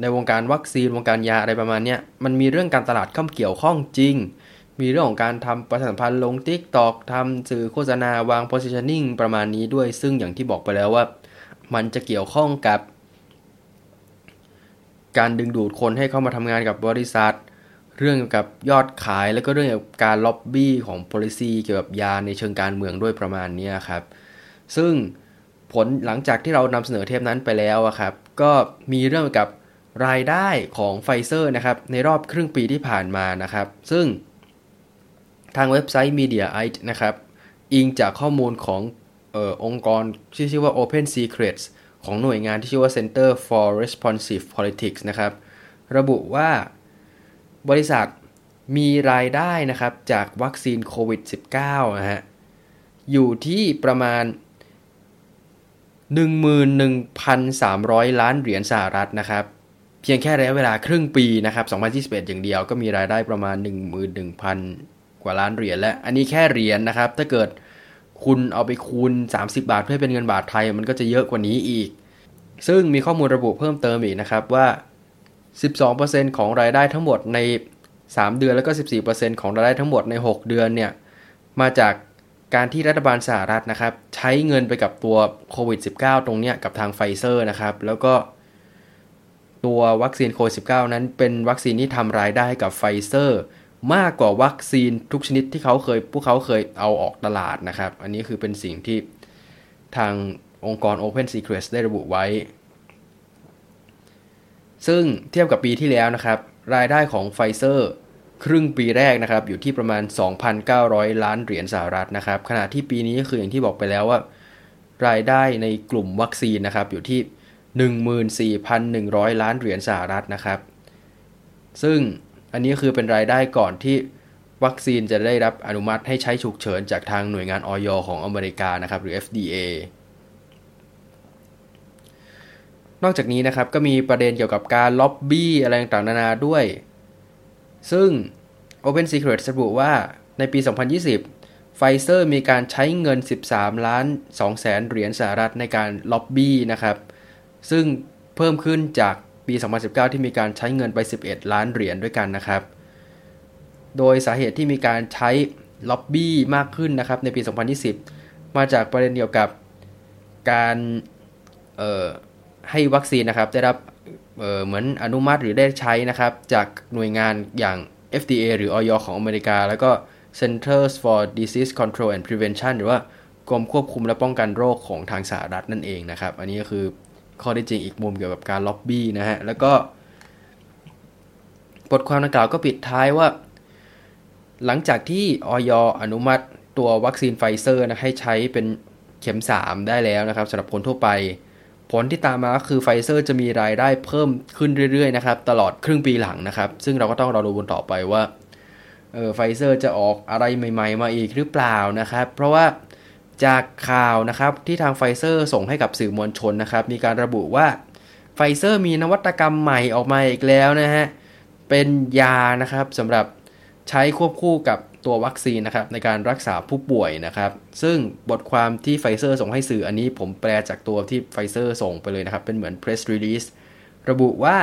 ในวงการวัคซีนวงการยาอะไรประมาณนี้มันมีเรื่องการตลาดเข้าเกี่ยวข้องจริง มีเรื่องของการทำประชาสัมพันธ์ลง TikTok ทำสื่อโฆษณาวาง positioning ประมาณนี้ด้วย ซึ่งอย่างที่บอกไปแล้วว่า มันจะเกี่ยวข้องกับ การดึงดูดคนให้เข้ามาทำงานกับบริษัท เรื่องเกี่ยวกับยอดขายแล้วก็เรื่องเกี่ยวกับการล็อบบี้ของ policy เกี่ยวกับยาในเชิงการเมืองด้วยประมาณนี้ครับ ซึ่งผลหลังจากที่เรานำเสนอเทปนั้นไปแล้วครับ ก็มีเรื่องกับ รายได้ของไฟเซอร์นะครับในรอบครึ่งปีที่ผ่านมานะครับ ซึ่งทางเว็บไซต์ Mediaite นะครับ อิงจากข้อมูลของออองค์กรที่ชื่อว่า Open Secrets ของหน่วยงานที่ชื่อว่า Center for Responsive Politics นะครับ ระบุว่าบริษัทมีรายได้นะครับจากวัคซีนโควิด -19 นะฮะ อยู่ที่ประมาณ 11,300 ล้านเหรียญสหรัฐนะครับ เพียงแค่ระยะเวลาครึ่งปีนะครับ 2021 อย่างเดียวก็มีรายได้ประมาณ 11,000 กว่าล้านเหรียญและอันนี้แค่เหรียญนนะครับ ถ้าเกิดคุณเอาไปคูณ 30 บาท เพื่อเป็นเงินบาทไทย มันก็จะเยอะกว่านี้อีก ซึ่งมีข้อมูลระบุเพิ่มเติมอีกนะครับว่า 12%ของรายได้ทั้งหมดใน 3 เดือนแล้วก็ 14%ของรายได้ทั้งหมดใน 6 เดือนเนี่ย มาจากการที่รัฐบาลสหรัฐนะครับ ใช้เงินไปกับตัวโควิด -19 ตรงเนี้ยกับทางไฟเซอร์นะครับ แล้วก็ ตัววัคซีนโควิด -19 นั้นเป็นวัคซีนที่ทำรายได้กับไฟเซอร์ มากกว่าวัคซีนทุกชนิดที่เขาเคยพวกเขาเคยเอาออกตลาดนะครับ อันนี้คือเป็นสิ่งที่ทางองค์กร Open Secrets ได้ระบุไว้ ซึ่งเทียบกับปีที่แล้วนะครับ รายได้ของไฟเซอร์ครึ่งปีแรกนะครับ อยู่ที่ประมาณ 2,900 ล้านเหรียญสหรัฐนะครับ ขณะที่ปีนี้คืออย่างที่บอกไปแล้วว่า รายได้ในกลุ่มวัคซีนนะครับ อยู่ที่ 14,100 ล้านเหรียญสหรัฐนะครับ ซึ่งอันนี้คือเป็นรายได้ก่อนที่วัคซีนจะได้รับอนุมัติให้ใช้ฉุกเฉินจากทางหน่วยงานออยของอเมริกานะครับ หรือ FDA นอกจากนี้นะครับก็มีประเด็นเกี่ยวกับการล็อบบี้อะไรต่างๆนานาด้วย ซึ่ง Open Secret ระบุว่าในปี 2020 ไฟเซอร์มีการใช้เงิน 13 ล้าน2แสนเหรียญสหรัฐในการล็อบบี้นะครับ ซึ่งเพิ่มขึ้นจากปี 2019 ที่มีการใช้เงินไป 11 ล้านเหรียญด้วยกันนะครับ โดยสาเหตุที่มีการใช้ล็อบบี้มากขึ้นนะครับในปี 2020 มาจากประเด็นเกี่ยวกับการให้วัคซีนนะครับได้รับเหมือนอนุมัติหรือได้ใช้นะครับ จากหน่วยงานอย่าง FDA หรือ อย. ของอเมริกา แล้วก็ Centers for Disease Control and Prevention หรือว่ากรมควบคุมและป้องกันโรคของทางสหรัฐนั่นเองนะครับ อันนี้ก็คือ ข้อเท็จจริงอีกมุมเกี่ยวกับการล็อบบี้นะฮะ แล้วก็ บทความดังกล่าวก็ปิดท้ายว่า หลังจากที่อย.อนุมัติตัววัคซีนไฟเซอร์นะให้ใช้เป็นเข็ม 3 ได้แล้วนะครับสำหรับคนทั่วไป ผลที่ตามมาก็คือไฟเซอร์จะมีรายได้เพิ่มขึ้นเรื่อยๆนะครับตลอดครึ่งปีหลังนะครับ ซึ่งเราก็ต้องรอดูกันต่อไปว่าเออไฟเซอร์จะออกอะไรใหม่ ๆ มาอีกหรือเปล่านะครับ เพราะว่า จากข่าวนะครับที่ทางไฟเซอร์ส่งให้กับสื่อมวลชนนะครับ มีการระบุว่าไฟเซอร์มีนวัตกรรมใหม่ออกมาอีกแล้วนะฮะ เป็นยานะครับสำหรับใช้ควบคู่กับตัววัคซีนนะครับในการรักษาผู้ป่วยนะครับ ซึ่งบทความที่ไฟเซอร์ส่งให้สื่ออันนี้ผมแปลจากตัวที่ไฟเซอร์ส่งไปเลยนะครับ เป็นเหมือน press release ระบุว่า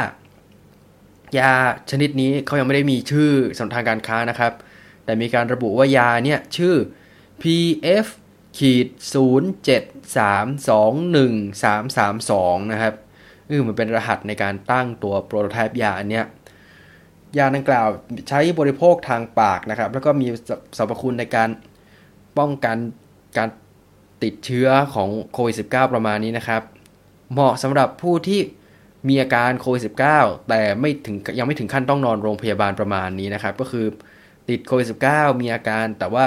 ยาชนิดนี้เขายังไม่ได้มีชื่อสำทางการค้านะครับ แต่มีการระบุว่ายาเนี่ยชื่อ PF ขีด07321332นะครับเออมันเป็นรหัสในการตั้งตัวโปรโตไทป์ยาอันเนี้ยยาดังกล่าวใช้บริโภคทางปากนะครับ แล้วก็มีสรรพคุณในการป้องกันการติดเชื้อของโควิด -19 ประมาณนี้นะครับ เหมาะสำหรับผู้ที่มีอาการโควิด -19 แต่ไม่ถึงยังไม่ถึงขั้นต้องนอนโรงพยาบาลประมาณนี้นะครับ ก็คือติดโควิด -19 มีอาการแต่ว่า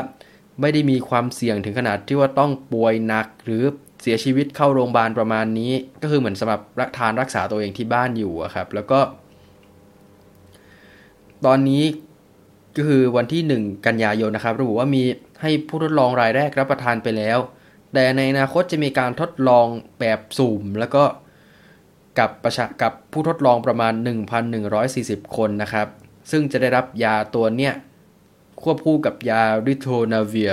ไม่ได้มีความเสี่ยงถึงขนาดที่ว่าต้องป่วยหนักหรือเสียชีวิตเข้าโรงพยาบาลประมาณนี้ ก็คือเหมือนสำหรับรักทานรักษาตัวเองที่บ้านอยู่ครับ แล้วก็ ตอนนี้ก็คือวันที่ 1 กันยายนนะครับระบุว่ามีให้ผู้ทดลองรายแรกรับประทานไปแล้ว แต่ในอนาคตจะมีการทดลองแบบสุ่ม แล้วก็กับประชากับผู้ทดลองประมาณ 1,140 คนนะครับ ซึ่งจะได้รับยาตัวเนี้ย ควบคู่กับยาริโทนาเวีย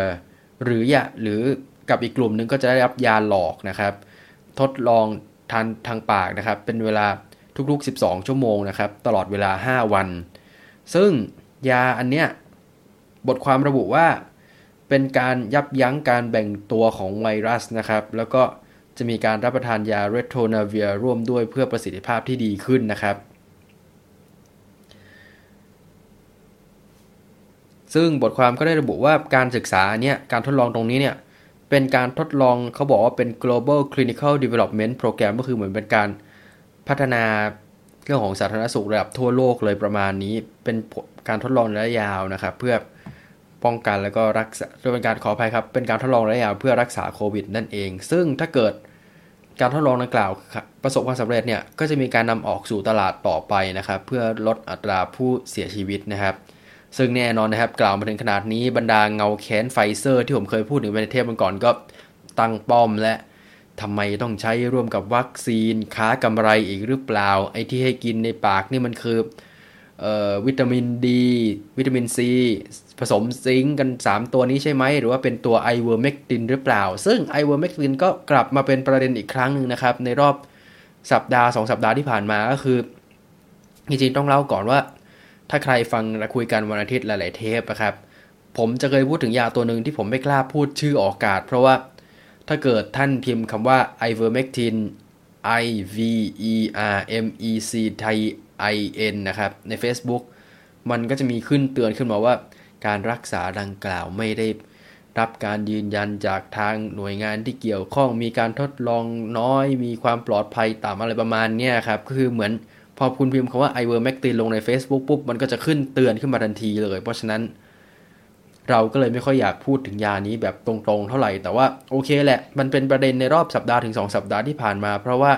หรือยาหรือกับอีกกลุ่มหนึ่งก็จะได้รับยาหลอกนะครับ ทดลองทานทางปากนะครับ เป็นเวลาทุกๆ 12 ชั่วโมงนะครับ ตลอดเวลา 5 วัน ซึ่งยาอันเนี้ยบทความระบุว่า เป็นการยับยั้งการแบ่งตัวของไวรัสนะครับ แล้วก็จะมีการรับประทานยาเรโทนาเวียร่วมด้วยเพื่อประสิทธิภาพที่ดีขึ้นนะครับ ซึ่งบทความก็ได้ระบุว่าการศึกษาเนี่ยการทดลองตรงนี้เนี่ยเป็นการทดลองเขาบอกว่าเป็น global clinical development program ก็คือเหมือนเป็นการพัฒนาเรื่องของสาธารณสุขระดับทั่วโลกเลยประมาณนี้เป็นการทดลองระยะยาวนะครับ เพื่อป้องกันแล้วก็รักษาเป็นการขออภัยครับ เป็นการทดลองระยะยาวเพื่อรักษาโควิดนั่นเอง ซึ่งถ้าเกิดการทดลองดังกล่าว ประสบความสำเร็จเนี่ยก็จะมีการนำออกสู่ตลาดต่อไปนะครับ เพื่อลดอัตราผู้เสียชีวิตนะครับ ซึ่งแน่นอนนะครับ กล่าวมาถึงขนาดนี้บรรดาเงาแค้นไฟเซอร์ ที่ผมเคยพูดถึงในเทปมันก่อนก็ตั้งป้อมและทำไมต้องใช้ร่วมกับวัคซีน ค้ากำไรอีกหรือเปล่า ไอ้ที่ให้กินในปากนี่มันคือวิตามินดี วิตามินซีผสม zinc กัน 3 ตัวนี้ใช่ไหม หรือว่าเป็นตัวไอเวอร์เมกตินหรือเปล่า ซึ่งไอเวอร์เมกตินก็กลับมาเป็นประเด็นอีกครั้งหนึ่งนะครับ ในรอบสัปดาห์ 2 สัปดาห์ที่ผ่านมาก็คือจริงๆต้องเล่าก่อนว่า ถ้าใครฟังเราคุยกันวันอาทิตย์หลาย ๆ เทปนะครับ ผมจะเคยพูดถึงยาตัวหนึ่งที่ผมไม่กล้าพูดชื่อออกอากาศ เพราะว่าถ้าเกิดท่านพิมพ์คำว่า ivermectin i v e r m e c t i n นะครับ ใน Facebook มันก็จะมีขึ้นเตือนขึ้นมาว่า การรักษาดังกล่าวไม่ได้รับการยืนยันจากทางหน่วยงานที่เกี่ยวข้องมีการทดลองน้อย มีความปลอดภัยต่ำอะไรประมาณนี้ครับก็คือเหมือน พอคุณพิมพ์คำว่า i v e r m a c t i n ลงใน Facebook ปุ๊บมันก็จะขึ้นเตือนขึ้นมาทันทีเลย เพราะฉะนั้นเราก็เลยไม่ค่อยอยากพูดถึงยานี้แบบตรงๆ เท่าไหร่ แต่ว่าโอเคแหละ มันเป็นประเด็นในรอบสัปดาห์ถึง 2 สัปดาห์ที่ผ่านมา เพราะว่า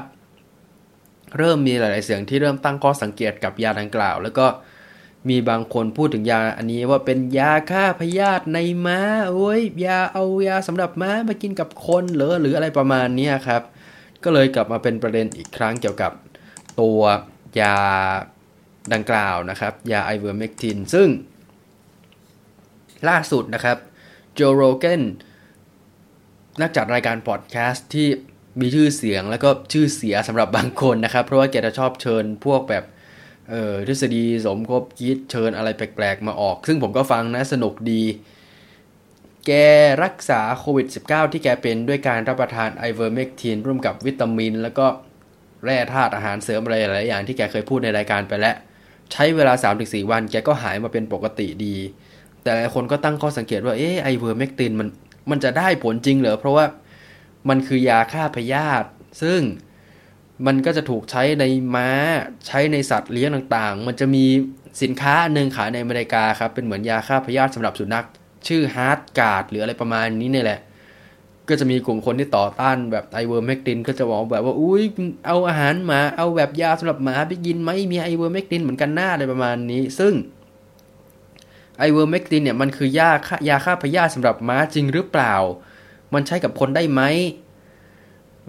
เริ่มมีหลาย ๆ เสียงที่เริ่มตั้งข้อสังเกตกับยาดังกล่าว แล้วก็มีบางคนพูดถึงยาอันนี้ว่าเป็นยาฆ่าพยาธิในม้าโอ้ยยาเอายาสำหรับม้ามากินกับคนหรือหรืออะไรประมาณนี้ครับ ก็เลยกลับมาเป็นประเด็นอีกครั้งเกี่ยวกับตัว ยาดังกล่าวนะครับ ยาไอเวอร์เมกติน ซึ่ง ล่าสุดนะครับ Joe Rogan นักจัดรายการพอดแคสต์ที่มีชื่อเสียงแล้วก็ชื่อเสียสำหรับบางคนนะครับ เพราะว่าแกจะชอบเชิญพวกแบบเออทฤษฎีสมคบคิดเชิญอะไรแปลกๆ มาออก ซึ่งผมก็ฟังนะสนุกดี แกรักษาโควิด -19 ที่แกเป็นด้วยการรับประทานไอเวอร์เมกตินร่วมกับวิตามิน แล้วก็ แร่ธาตุอาหารเสริมอะไรหลายอย่างที่แกเคยพูดในรายการไปแล้ว ใช้เวลา 3-4 วัน แกก็หายมาเป็นปกติดี แต่หลายคนก็ตั้งข้อสังเกตว่าเออไอเวอร์เมกตินมันมันจะได้ผลจริงเหรอเพราะว่ามันคือยาฆ่าพยาธิซึ่งมันก็จะถูกใช้ในม้าใช้ในสัตว์เลี้ยงต่างๆ มันจะมีสินค้าหนึ่งขายในอเมริกาครับ เป็นเหมือนยาฆ่าพยาธิสำหรับสุนัข ชื่อ Heartgard หรืออะไรประมาณนี้นี่แหละ ก็จะมีกลุ่มคนที่ต่อต้านแบบไอเวอร์เมกตินก็จะบอกแบบว่าอุ้ยเอาอาหารหมาเอาแบบยาสำหรับหมาไปกินไหมมีไอเวอร์เมกตินเหมือนกันหน้าอะไรประมาณนี้ ซึ่งไอเวอร์เมกตินเนี่ยมันคือยาฆ่ายาฆ่าพยาธิสำหรับม้าจริงหรือเปล่า มันใช้กับคนได้ไหม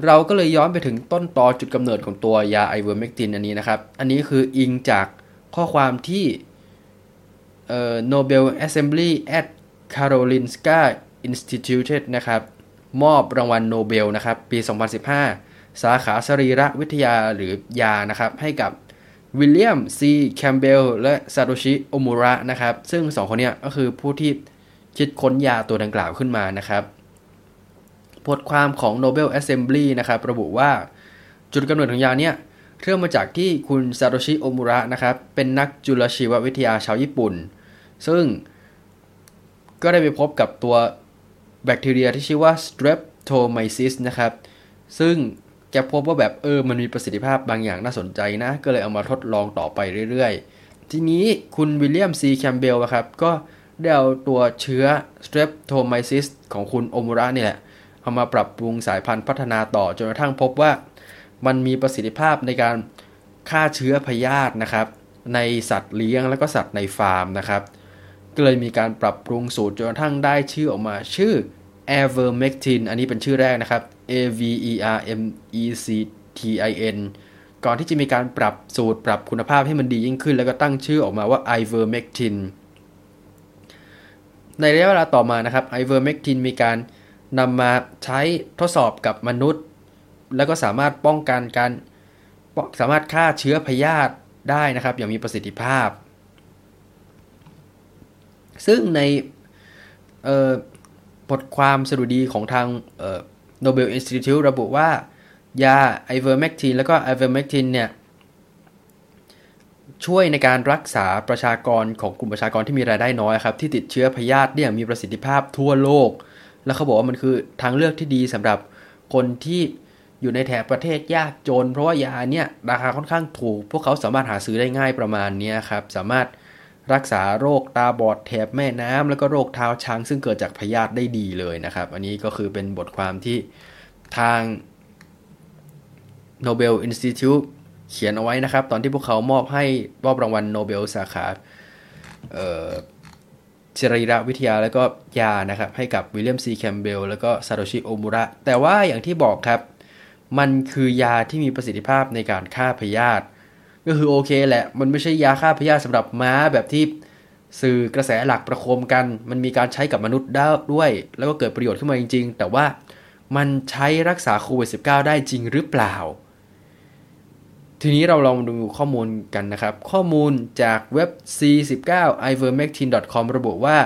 เราก็เลยย้อนไปถึงต้นตอจุดกำเนิดของตัวยาไอเวอร์เมกตินอันนี้นะครับ อันนี้คืออิงจากข้อความที่เอ่อ Nobel Assembly at Karolinska Institute นะครับ มอบรางวัลโนเบลนะครับปี 2015 สาขาสรีระวิทยาหรือยานะครับให้กับวิลเลียมซีแคมป์เบลล์และซาโตชิโอมูระนะครับซึ่งสองคนนี้ก็คือผู้ที่คิดค้นยาตัวดังกล่าวขึ้นมานะครับบทความของ Nobel Assembly นะครับระบุว่าจุดกำเนิดของยาเนี่ยเริ่มมาจากที่คุณซาโตชิโอมูระนะครับเป็นนักจุลชีววิทยาชาวญี่ปุ่น ซึ่งก็ได้ไปพบกับตัว แบคทีเรียที่ชื่อว่า Streptomyces นะครับ ซึ่งแกพบว่าแบบเออมันมีประสิทธิภาพบางอย่างน่าสนใจนะ ก็เลยเอามาทดลองต่อไปเรื่อยๆ ทีนี้คุณวิลเลียมซีแคมป์เบลล์ครับ ก็ได้เอาตัวเชื้อ Streptomyces ของคุณโอมูระนี่แหละ เอามาปรับปรุงสายพันธุ์พัฒนาต่อจนกระทั่งพบว่า มันมีประสิทธิภาพในการฆ่าเชื้อพยาธินะครับ ในสัตว์เลี้ยงแล้วก็สัตว์ในฟาร์มนะครับ ก็เลยมีการปรับปรุงสูตรจนกระทั่งได้ชื่อออกมาชื่อ a v e r m e c t i n อันนี้เป็นชื่อแรกนะครับ A V E R M E C T I N ก่อนที่จะมีการปรับสูตรปรับคุณภาพให้มันดียิ่งขึ้น แล้วก็ตั้งชื่อออกมาว่า Ivermectin ในระยะเวลาต่อมานะครับ Ivermectin มีการนำมาใช้ทดสอบกับมนุษย์ แล้วก็สามารถป้องกันการสามารถฆ่าเชื้อพยาธิได้นะครับ อย่างมีประสิทธิภาพ ซึ่งในบทความสดุดีของทาง Nobel Institute ระบุว่า ยาอะเวอร์เมกตินแล้วก็ไอเวอร์เมกตินเนี่ย ช่วยในการรักษาประชากรของกลุ่มประชากรที่มีรายได้น้อยครับ ที่ติดเชื้อพยาธิเนี่ยมีประสิทธิภาพทั่วโลก แล้วเขาบอกว่ามันคือทางเลือกที่ดีสำหรับคนที่อยู่ในแถบประเทศยากจน เพราะว่ายาเนี่ยราคาค่อนข้างถูก พวกเขาสามารถหาซื้อได้ง่ายประมาณนี้ครับ สามารถ รักษาโรคตาบอดแถบแม่น้ำแล้วก็โรคเท้าช้าง ซึ่งเกิดจากพยาธิได้ดีเลยนะครับ อันนี้ก็คือเป็นบทความที่ทาง Nobel Institute เขียนเอาไว้นะครับ ตอนที่พวกเขามอบให้มอบรางวัลโนเบลสาขาชรีรวิทยาแล้วก็ยานะครับ ให้กับวิลเลียมซีแคมเบลแล้วก็ซาโตชิโอมูระ แต่ว่าอย่างที่บอกครับ มันคือยาที่มีประสิทธิภาพในการฆ่าพยาธิ ก็คือโอเคแหละ มันไม่ใช่ยาฆ่าพยาธิสำหรับม้าแบบที่สื่อกระแสหลักประโคมกัน มันมีการใช้กับมนุษย์ได้ด้วย แล้วก็เกิดประโยชน์ขึ้นมาจริง ๆ แต่ว่ามันใช้รักษาโควิด -19 ได้จริงหรือเปล่า ทีนี้เราลองดูข้อมูลกันนะครับ ข้อมูลจากเว็บ c19ivermectin.com ระบุว่า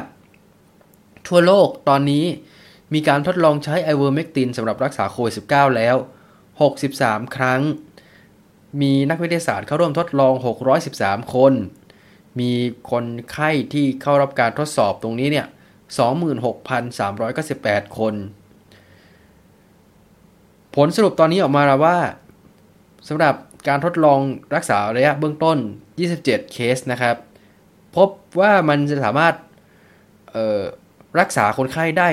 ทั่วโลกตอนนี้มีการทดลองใช้ ivermectin สำหรับรักษาโควิด -19 แล้ว 63 ครั้ง มีนักวิทยาศาสตร์เข้าร่วมทดลอง 613 คน มีคนไข้ที่เข้ารับการทดสอบตรงนี้เนี่ย 26,398 คน ผลสรุปตอนนี้ออกมาแล้วว่าสำหรับการทดลองรักษาระยะเบื้องต้น 27 เคสนะครับ พบว่ามันจะสามารถรักษาคนไข้ได้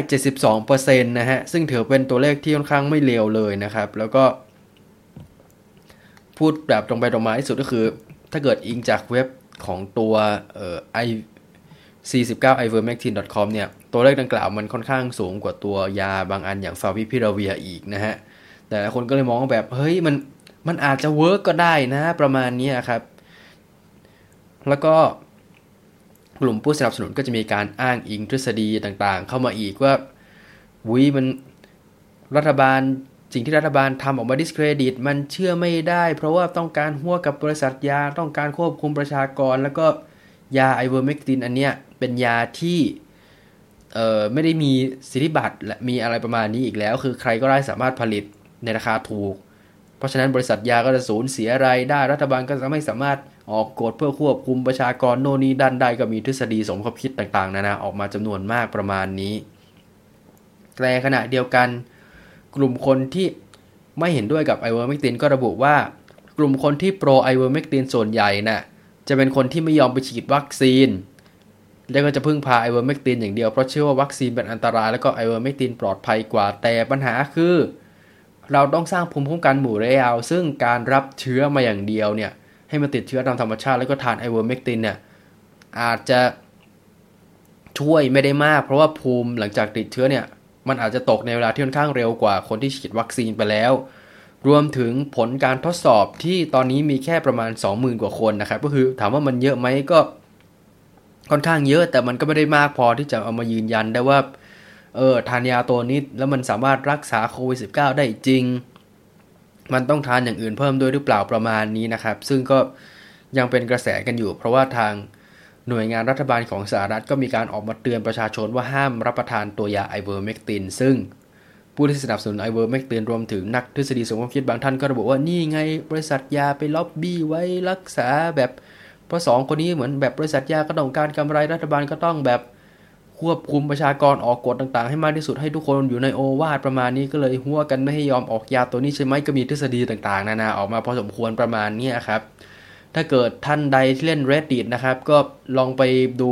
72%นะฮะ ซึ่งถือเป็นตัวเลขที่ค่อนข้างไม่เลวเลยนะครับ แล้วก็ พูดแบบตรงไปตรงมาที่สุดก็คือ ถ้าเกิดอิงจากเว็บของตัวเอ่อ i 49 ivermectin com เนี่ย ตัวเลขดังกล่าวมันค่อนข้างสูงกว่าตัวยาบางอันอย่างฟาวิพิราเวียอีกนะฮะ แต่หลายคนก็เลยมองแบบ เฮ้ย มันมันอาจจะ work ก็ได้นะประมาณนี้ครับ แล้วก็กลุ่มผู้สนับสนุนก็จะมีการอ้างอิงทฤษฎีต่างๆ เข้ามาอีกว่าวุ้ยมันรัฐบาล สิ่งที่รัฐบาลทำออกมา discredit มันเชื่อไม่ได้ เพราะว่าต้องการฮั้วกับบริษัทยาต้องการควบคุมประชากร แล้วก็ยาไอเวอร์เมกตินอันเนี้ยเป็นยาที่เอ่อไม่ได้มีสิทธิบัตรและมีอะไรประมาณนี้อีกแล้ว คือใครก็ได้สามารถผลิตในราคาถูก เพราะฉะนั้นบริษัทยาก็จะสูญเสียรายได้รัฐบาลก็จะไม่สามารถออกกฎเพื่อควบคุมประชากรโน่นนี่นั่นได้ก็มีทฤษฎีสมคบคิดต่างๆ นานาออกมาจำนวนมากประมาณนี้แต่ขณะเดียวกัน กลุ่มคนที่ไม่เห็นด้วยกับไอเวอร์เมกตินก็ระบุว่า กลุ่มคนที่ pro ไอเวอร์เมกตินส่วนใหญ่น่ะจะเป็นคนที่ไม่ยอมไปฉีดวัคซีน แล้วก็จะพึ่งพาไอเวอร์เมกตินอย่างเดียวเพราะเชื่อว่าวัคซีนเป็นอันตรายแล้วก็ไอเวอร์เมกตินปลอดภัยกว่าแต่ปัญหาคือ เราต้องสร้างภูมิคุ้มกันหมู่ระยะซึ่งการรับเชื้อมาอย่างเดียวเนี่ยให้มันติดเชื้อตามธรรมชาติแล้วก็ทานไอเวอร์เมกตินเนี่ยอาจจะช่วยไม่ได้มาก เพราะว่าภูมิหลังจากติดเชื้อเนี่ย มันอาจจะตกในเวลาที่ค่อนข้างเร็วกว่าคนที่ฉีดวัคซีนไปแล้ว รวมถึงผลการทดสอบที่ตอนนี้มีแค่ประมาณ 20,000 กว่าคนนะครับ ก็คือถามว่ามันเยอะไหมก็ค่อนข้างเยอะ แต่มันก็ไม่ได้มากพอที่จะเอามายืนยันได้ว่า เออทานยาตัวนี้แล้วมันสามารถรักษาโควิด -19 ได้จริง มันต้องทานอย่างอื่นเพิ่มด้วยหรือเปล่าประมาณนี้นะครับ ซึ่งก็ยังเป็นกระแสกันอยู่ เพราะว่าทาง หน่วยงานรัฐบาลของสหรัฐก็มีการออกมาเตือนประชาชนว่าห้ามรับประทานตัวยาไอเวอร์เมกติน ซึ่งผู้ที่สนับสนุนไอเวอร์เมกตินรวมถึงนักทฤษฎีสมคบคิดบางท่านก็ระบุว่านี่ไงบริษัทยาไปล็อบบี้ไว้รักษาแบบเพราะสองคนนี้เหมือนแบบบริษัทยาก็ต้องการกำไรรัฐบาลก็ต้องแบบควบคุมประชากรออกกฎต่างๆ ให้มากที่สุดให้ทุกคนอยู่ในโอวาทประมาณนี้ก็เลยฮั้วกันไม่ให้ยอมออกยาตัวนี้ใช่ไหมก็มีทฤษฎีต่างๆ นานาออกมาพอสมควรประมาณนี้ครับ ถ้าเกิดท่านใดที่เล่น Reddit นะครับ ก็ลองไปดู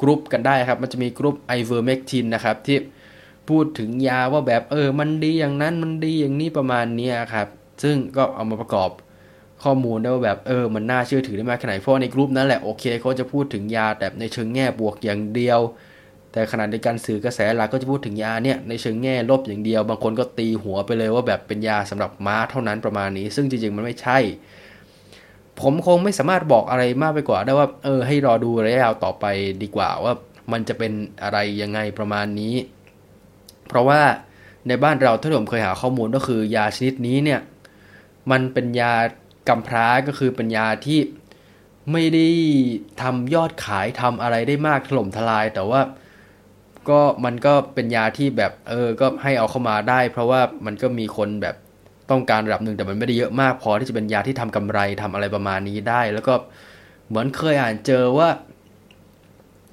กรุ๊ปกันได้ครับ มันจะมีกรุ๊ป Ivermectin นะครับ ที่พูดถึงยาว่าแบบเออ มันดีอย่างนั้นมันดีอย่างนี้ประมาณนี้ครับ ซึ่งก็เอามาประกอบข้อมูลได้ว่าแบบเออ มันน่าเชื่อถือได้มากขนาดเพราะในกรุ๊ปนั้นแหละโอเคเขาจะพูดถึงยาแต่ในเชิงแง่บวกอย่างเดียว แต่ขณะในการสื่อกระแสหลักก็จะพูดถึงยาเนี่ยในเชิงแง่ลบอย่างเดียว บางคนก็ตีหัวไปเลยว่าแบบเป็นยาสำหรับม้าเท่านั้นประมาณนี้ ซึ่งจริงๆมันไม่ใช่ ผมคงไม่สามารถบอกอะไรมากไปกว่า ได้ว่าเออให้รอดูระยะยาวต่อไปดีกว่าว่ามันจะเป็นอะไรยังไงประมาณนี้ เพราะว่าในบ้านเราถ้าผมเคยหาข้อมูลก็คือยาชนิดนี้เนี่ยมันเป็นยากำพร้าก็คือเป็นยาที่ไม่ได้ทำยอดขายทำอะไรได้มากถล่มทลาย แต่ว่าก็มันก็เป็นยาที่แบบเออก็ให้เอาเข้ามาได้ เพราะว่ามันก็มีคนแบบ ต้องการระดับหนึ่งแต่มันไม่ได้เยอะมากพอที่จะเป็นยาที่ทำกำไรทำอะไรประมาณนี้ได้ แล้วก็เหมือนเคยอ่านเจอว่า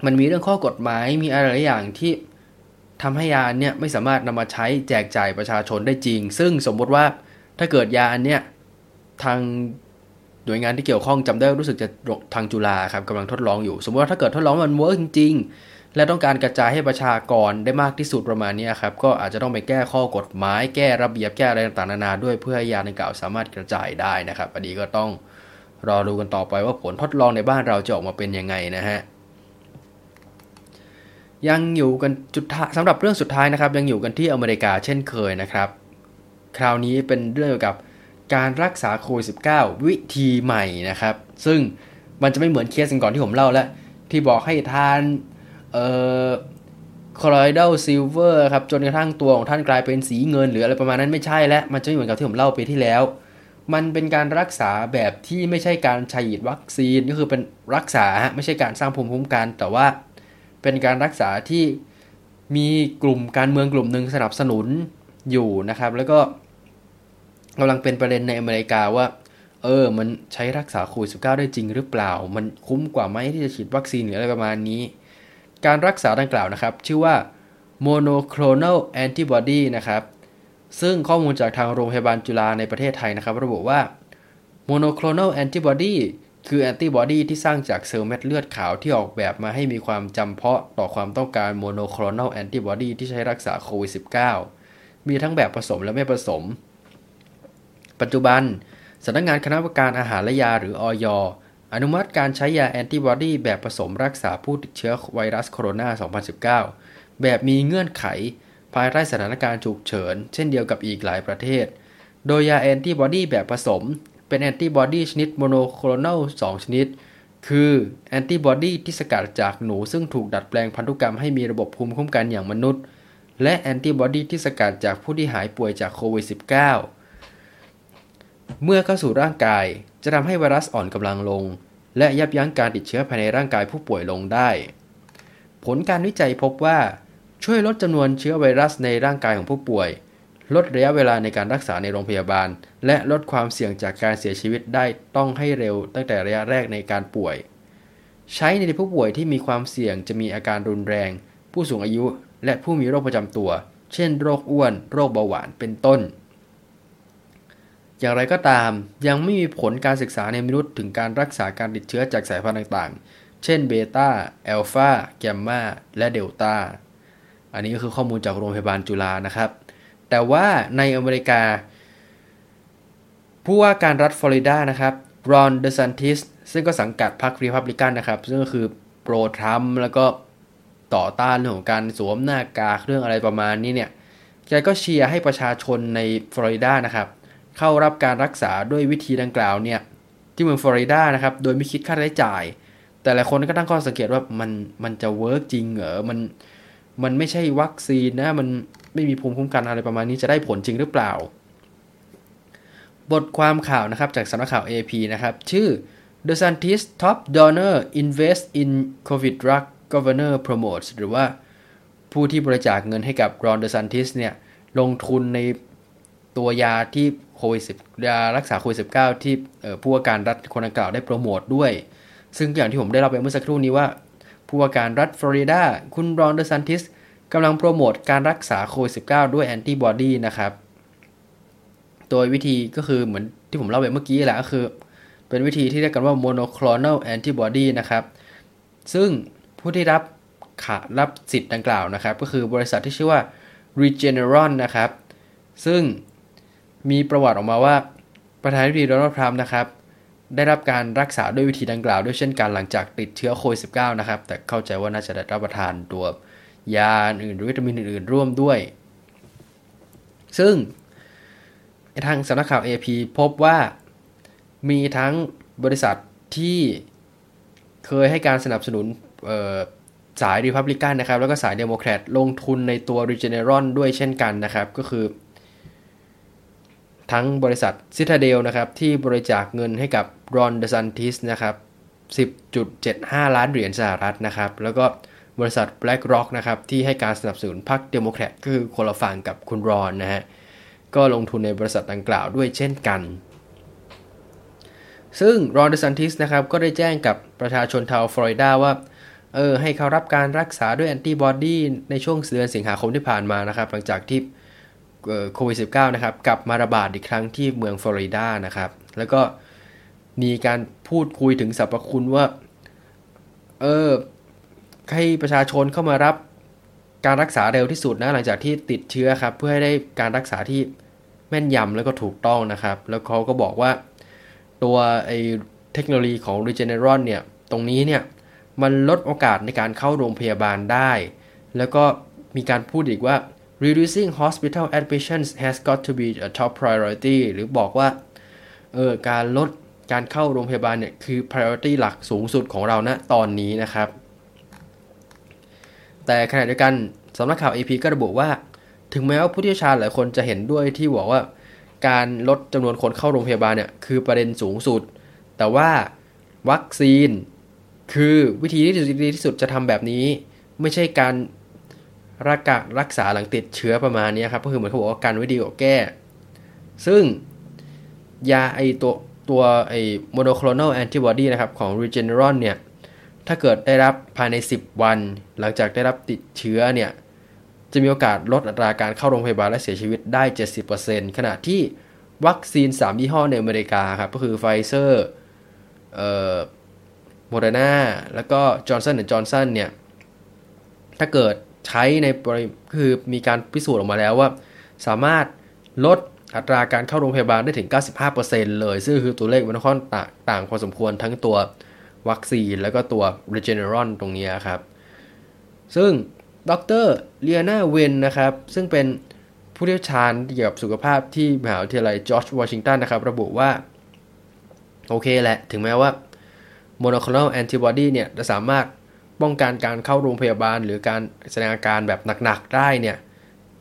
มันมีเรื่องข้อกฎหมายมีอะไรหลายอย่างที่ทำให้ยาเนี้ยไม่สามารถนำมาใช้แจกจ่ายประชาชนได้จริง ซึ่งสมมติว่าถ้าเกิดยาอันเนี้ยทางหน่วยงานที่เกี่ยวข้องจำได้รู้สึกจะทางจุฬาครับกำลังทดลองอยู่ สมมติว่าถ้าเกิดทดลองมัน work จริง และต้องการกระจายให้ประชากรได้มากที่สุดประมาณนี้ครับก็อาจจะต้องไปแก้ข้อกฎหมาย แก้ระเบียบแก้อะไรต่างๆนานาด้วยเพื่อให้ยาในเก่าสามารถกระจายได้นะครับอันนี้ก็ต้องรอดูกันต่อไปว่าผลทดลองในบ้านเราจะออกมาเป็นยังไงนะฮะยังอยู่กันจุดสำหรับเรื่องสุดท้ายนะครับ ยังอยู่กันที่อเมริกาเช่นเคยนะครับ คราวนี้เป็นเรื่องเกี่ยวกับการรักษาโควิด -19 วิธีใหม่นะครับ ซึ่งมันจะไม่เหมือนเคสก่อนที่ผมเล่าแล้ว ที่บอกให้ทาน เอ่อ colloidal silver ครับ จนกระทั่งตัวของท่านกลายเป็นสีเงิน หรืออะไรประมาณนั้นไม่ใช่แล้วมันจะไม่เหมือนกับที่ผมเล่าไปที่แล้ว มันเป็นการรักษาแบบที่ไม่ใช่การฉีดวัคซีนก็คือเป็นรักษาไม่ใช่การสร้างภูมิคุ้มกัน แต่ว่าเป็นการรักษาที่มีกลุ่มการเมืองกลุ่มหนึ่งสนับสนุนอยู่นะครับ แล้วก็กำลังเป็นประเด็นในอเมริกาว่า เออ มันใช้รักษาโควิด -19 ได้จริงหรือเปล่า มันคุ้มกว่าไหมที่จะฉีดวัคซีนหรืออะไรประมาณนี้ การรักษาดังกล่าวนะครับ ชื่อว่า monoclonal antibody นะครับ ซึ่งข้อมูลจากทางโรงพยาบาลจุฬาในประเทศไทยนะครับ ระบุว่า monoclonal antibody คือแอนติบอดีที่สร้างจากเซลล์เม็ดเลือดขาวที่ออกแบบมาให้มีความจำเพาะต่อความต้องการ monoclonal antibody ที่ใช้รักษาโควิด -19 มีทั้งแบบผสมและไม่ผสม ปัจจุบันสำนักงานคณะกรรมการอาหารและยาหรืออย อนุมัติการใช้ยาแอนติบอดีแบบผสมรักษาผู้ติดเชื้อไวรัสโคโรนา 2019 แบบมีเงื่อนไข ภายใต้สถานการณ์ฉุกเฉิน เช่นเดียวกับอีกหลายประเทศ โดยยาแอนติบอดีแบบผสม เป็นแอนติบอดีชนิดโมโนโคลนอล2 ชนิด คือแอนติบอดีที่สกัดจากหนูซึ่งถูกดัดแปลงพันธุกรรมให้มีระบบภูมิคุ้มกันอย่างมนุษย์ และแอนติบอดีที่สกัดจากผู้ที่หายป่วยจากโควิด -19 เมื่อเข้าสู่ร่างกาย จะทำให้ไวรัสอ่อนกำลังลง และยับยั้งการติดเชื้อภายในร่างกายผู้ป่วยลงได้ ผลการวิจัยพบว่า ช่วยลดจำนวนเชื้อไวรัสในร่างกายของผู้ป่วย ลดระยะเวลาในการรักษาในโรงพยาบาล และลดความเสี่ยงจากการเสียชีวิตได้ต้องให้เร็วตั้งแต่ระยะแรกในการป่วย ใช้ในผู้ป่วยที่มีความเสี่ยงจะมีอาการรุนแรง ผู้สูงอายุ และผู้มีโรคประจำตัว เช่น โรคอ้วน โรคเบาหวานเป็นต้น อย่างไรก็ตามยังไม่มีผลการศึกษาในมนุษย์ถึงการรักษาการติดเชื้อจากสายพันธุ์ต่างๆ เช่นเบต้าแอลฟาแกมมาและเดลต้า อันนี้ก็คือข้อมูลจากโรงพยาบาลจุฬานะครับ แต่ว่าในอเมริกา ผู้ว่าการรัฐฟลอริดานะครับรอนเดซานติสซึ่งก็สังกัดพรรครีพับลิกันนะครับ ซึ่งก็คือpro ทรัมป์แล้วก็ต่อต้านเรื่องของการสวมหน้ากากเรื่องอะไรประมาณนี้เนี่ยแกก็เชียร์ให้ประชาชนในฟลอริดานะครับ เข้ารับการรักษาด้วยวิธีดังกล่าวเนี่ยที่เมืองฟลอริดานะครับโดยไม่คิดค่าใช้จ่าย แต่หลายคนก็ตั้งข้อสังเกตว่ามันมันจะ work จริงเหรอมันมันไม่ใช่วัคซีนนะมันไม่มีภูมิคุ้มกันอะไรประมาณนี้จะได้ผลจริงหรือเปล่า บทความข่าวนะครับจากสำนักข่าว AP นะครับ ชื่อ DeSantis Top Donor Invests in COVID Drug Governor Promotes หรือว่าผู้ที่บริจาคเงินให้กับรอนเดอซันติสเนี่ยลงทุนในตัวยาที่ โควิดยารักษาโควิดสิที่ผู้ว่าการรัฐคนดังกล่าวได้โปรโมทด้วย ซึ่งอย่างที่ผมได้เล่าไปเมื่อสักครู่นี้ว่า ผู้ว่าการรัฐฟลอริดาคุณรอนเดอซันติสกำลังโปรโมทการรักษาโควิด -19 ด้วยแอนติบอดีนะครับ โดยวิธีก็คือเหมือนที่ผมเล่าไปเมื่อกี้แหละก็คือ เป็นวิธีที่เรียกกันว่า monoclonal antibody นะครับ ซึ่งผู้ที่รับขารับสิทธิ์ดังกล่าวนะครับ ก็คือบริษัทที่ชื่อว่า Regeneron นะครับ ซึ่ง มีประวัติออกมาว่าประธานาธิบดีโดนัลด์ทรัมป์นะครับ ได้รับการรักษาด้วยวิธีดังกล่าว ด้วยเช่นกันหลังจากติดเชื้อโควิด -19 นะครับ แต่เข้าใจว่าน่าจะได้รับประทานตัวยาอื่นหรือวิตามินอื่นๆร่วมด้วย ซึ่งทางสำนักข่าว AP พบว่ามีทั้งบริษัทที่เคยให้การสนับสนุนสายรีพับลิกันนะครับ แล้วก็สายเดโมแครตลงทุนในตัว Regeneron ด้วยเช่นกันนะครับ ก็คือ ทั้งบริษัทซิตาเดลนะครับที่บริจาคเงินให้กับรอนเดซันติสนะครับ10.75 ล้านเหรียญสหรัฐนะครับ แล้วก็บริษัท BlackRock นะครับที่ให้การสนับสนุนพรรคเดโมแครตคือคนละฝั่งกับคุณรอนนะฮะก็ลงทุนในบริษัทดังกล่าวด้วยเช่นกัน ซึ่งรอนเดซันติสนะครับก็ได้แจ้งกับประชาชนชาวฟลอริดาว่าเออให้เขารับการรักษาด้วยแอนติบอดีในช่วงเดือนสิงหาคมที่ผ่านมานะครับ หลังจากที่ โควิด -19 นะครับกลับมาระบาดอีกครั้งที่เมืองฟลอริดานะครับ แล้วก็มีการพูดคุยถึงสรรพคุณว่า เออให้ประชาชนเข้ามารับการรักษาเร็วที่สุดนะหลังจากที่ติดเชื้อครับ เพื่อให้ได้การรักษาที่แม่นยำแล้วก็ถูกต้องนะครับ แล้วเขาก็บอกว่าตัวไอเทคโนโลยีของ Regeneron เนี่ย ตรงนี้เนี่ย มันลดโอกาสในการเข้าโรงพยาบาลได้ แล้วก็มีการพูดอีกว่า reducing hospital admissions has got to be a top priority หรือบอกว่าเออการลดการเข้าโรงพยาบาลเนี่ยคือ priority หลักสูงสุดของเราณนะตอนนี้นะครับ แต่ขณะเดียวกันสำนักข่าว AP ก็ระบุว่า ถึงแม้ว่าผู้เชี่ยวชาญหลายคนจะเห็นด้วยที่บอกว่า การลดจำนวนคนเข้าโรงพยาบาลเนี่ยคือประเด็นสูงสุด แต่ว่าวัคซีน คือวิธีที่ดีที่สุดจะทำแบบนี้ ไม่ใช่การ รักษารักษาหลังติดเชื้อประมาณนี้ครับก็คือเหมือนเขาบอกว่าการวิดีโอแก้ ซึ่งยาไอตัวตัวไอโมโนโคลนอลแอนติบอดีนะครับของ Regeneron เนี่ยถ้าเกิดได้รับภายใน 10 วัน หลังจากได้รับติดเชื้อเนี่ยจะมีโอกาสลดอัตราการเข้าโรงพยาบาลและเสียชีวิตได้ 70%ขณะที่วัคซีน 3 ยี่ห้อในอเมริกาครับก็คือไฟเซอร์เอ่อโมเดอร์นาแล้วก็จอห์นสันหรือจอห์นสันเนี่ยถ้าเกิด ใช้ในคือมีการพิสูจน์ออกมาแล้วว่า สามารถลดอัตราการเข้าโรงพยาบาลได้ถึง 95%เลย ซึ่งคือตัวเลขมันค่อนข้างต่างพอสมควรทั้งตัววัคซีนแล้วก็ตัว Regeneron ตรงนี้ครับ ซึ่งดรลีอานาเวนนะครับ ซึ่งเป็นผู้เชี่ยวชาญเกี่ยวกับสุขภาพที่มหาวิทยาลัยจอร์จวอชิงตันนะครับ ระบุว่า โอเคแหละ ถึงแม้ว่าโมโนคลอ a แอนติบอดีเนี่ยจะสามารถ ป้องกันการเข้าโรงพยาบาล หรือการแสดงอาการแบบหนักๆได้เนี่ย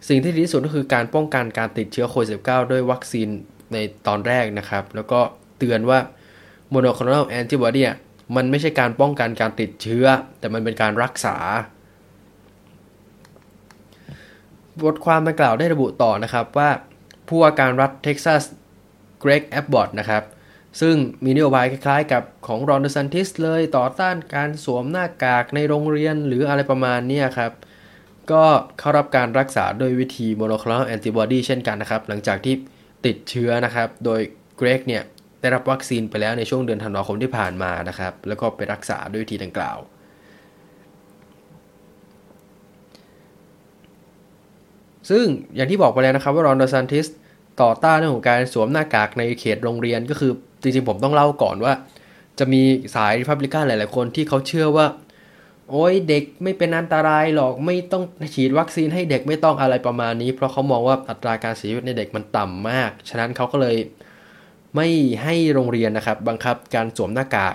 สิ่งที่ดีที่สุดก็คือการป้องกันการติดเชื้อโควิด -19 ด้วยวัคซีนในตอนแรกนะครับ แล้วก็เตือนว่าโมโนคลอ a แอนติบอดีมันไม่ใช่การป้องกันการติดเชื้อ แต่มันเป็นการรักษา บทความดังกล่าวได้ระบุต่อนะครับว่า ผู้ว่าการรัฐเท็กซัสเกรกแอบบอตนะครับ ซึ่งมีนโยบายคล้ายๆ กับของรอนเดซันติสเลยต่อต้านการสวมหน้ากากในโรงเรียนหรืออะไรประมาณนี้ครับ ก็เข้ารับการรักษาโดยวิธีโมโนโคลนอลแอนติบอดีเช่นกันนะครับ หลังจากที่ติดเชื้อนะครับ โดยเกรกเนี่ยได้รับวัคซีนไปแล้วในช่วงเดือนธันวาคมที่ผ่านมานะครับ แล้วก็ไปรักษาด้วยวิธีดังกล่าว ซึ่งอย่างที่บอกไปแล้วนะครับว่ารอนเดซันติสต่อต้านเรื่องของการสวมหน้ากากในเขตโรงเรียนก็คือ จริงๆผมต้องเล่าก่อนว่า จะมีสายริพับลิกันหลาย ๆ คนที่เขาเชื่อว่า โอ้ยเด็กไม่เป็นอันตรายหรอกไม่ต้องฉีดวัคซีนให้เด็กไม่ต้องอะไรประมาณนี้ เพราะเขามองว่าอัตราการเสียชีวิตในเด็กมันต่ำมาก ฉะนั้นเขาก็เลยไม่ให้โรงเรียนนะครับ บังคับการสวมหน้ากาก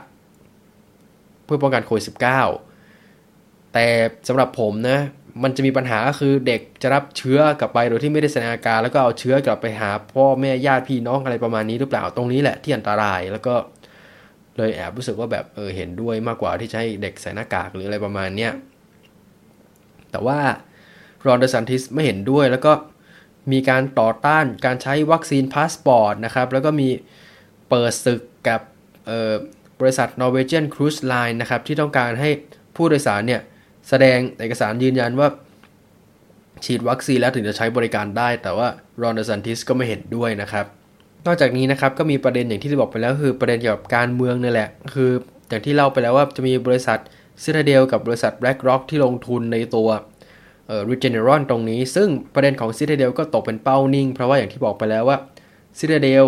เพื่อป้องกันโควิด -19 แต่สำหรับผมนะ มันจะมีปัญหาก็คือเด็กจะรับเชื้อกลับไปโดยที่ไม่ได้แสดงอาการ แล้วก็เอาเชื้อกลับไปหาพ่อแม่ญาติพี่น้องอะไรประมาณนี้หรือเปล่าตรงนี้แหละที่อันตรายแล้วก็เลยแอบรู้สึกว่าแบบเออเห็นด้วยมากกว่าที่จะให้เด็กใส่หน้ากากหรืออะไรประมาณเนี้ยแต่ว่ารอนเดซันติสไม่เห็นด้วยแล้วก็มีการต่อต้านการใช้วัคซีนพาสปอร์ตนะครับ แล้วก็มีเปิดศึกกับบริษัท Norwegian Cruise Line นะครับ ที่ต้องการให้ผู้โดยสารเนี่ย แสดงเอกสารยืนยันว่า ฉีดวัคซีนแล้วถึงจะใช้บริการได้ แต่ว่ารอนเดซันติสก็ไม่เห็นด้วยนะครับ นอกจากนี้นะครับก็มีประเด็นอย่างที่ได้บอกไปแล้วคือประเด็นเกี่ยวกับการเมืองนี่แหละ คืออย่างที่เล่าไปแล้วว่าจะมีบริษัทซิตาเดลกับบริษัท BlackRock ที่ลงทุนในตัวเอ่อ Regeneron ตรงนี้ ซึ่งประเด็นของซิตาเดลก็ตกเป็นเป้านิ่ง เพราะว่าอย่างที่บอกไปแล้วว่าซิตาเดล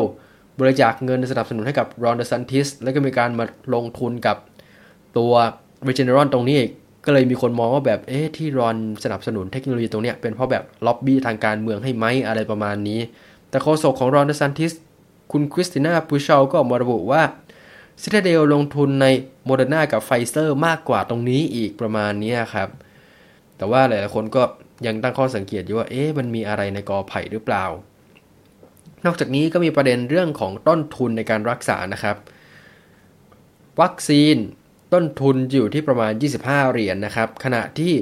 บริจาคเงินสนับสนุนให้กับรอนเดซันติสแล้วก็มีการมาลงทุนกับตัว Regeneron ตรงนี้อีก ก็เลยมีคนมองว่าแบบเอ๊ะที่รอนสนับสนุนเทคโนโลยีตรงเนี้ยเป็นเพราะแบบล็อบบี้ทางการเมืองให้ไหมอะไรประมาณนี้ แต่โฆษกของรอนเดซันติส คุณคริสติน่าปูชาก็ออกมาระบุว่าซิตาเดลลงทุนในโมเดอร์นากับไฟเซอร์มากกว่าตรงนี้อีกประมาณนี้ครับ แต่ว่าหลายๆคนก็ยังตั้งข้อสังเกตอยู่ว่าเอ๊ะมันมีอะไรในกอไผ่หรือเปล่า นอกจากนี้ก็มีประเด็นเรื่องของต้นทุนในการรักษานะครับ วัคซีน ต้นทุนอยู่ที่ประมาณ 25 เหรียญนนะครับ ขณะที่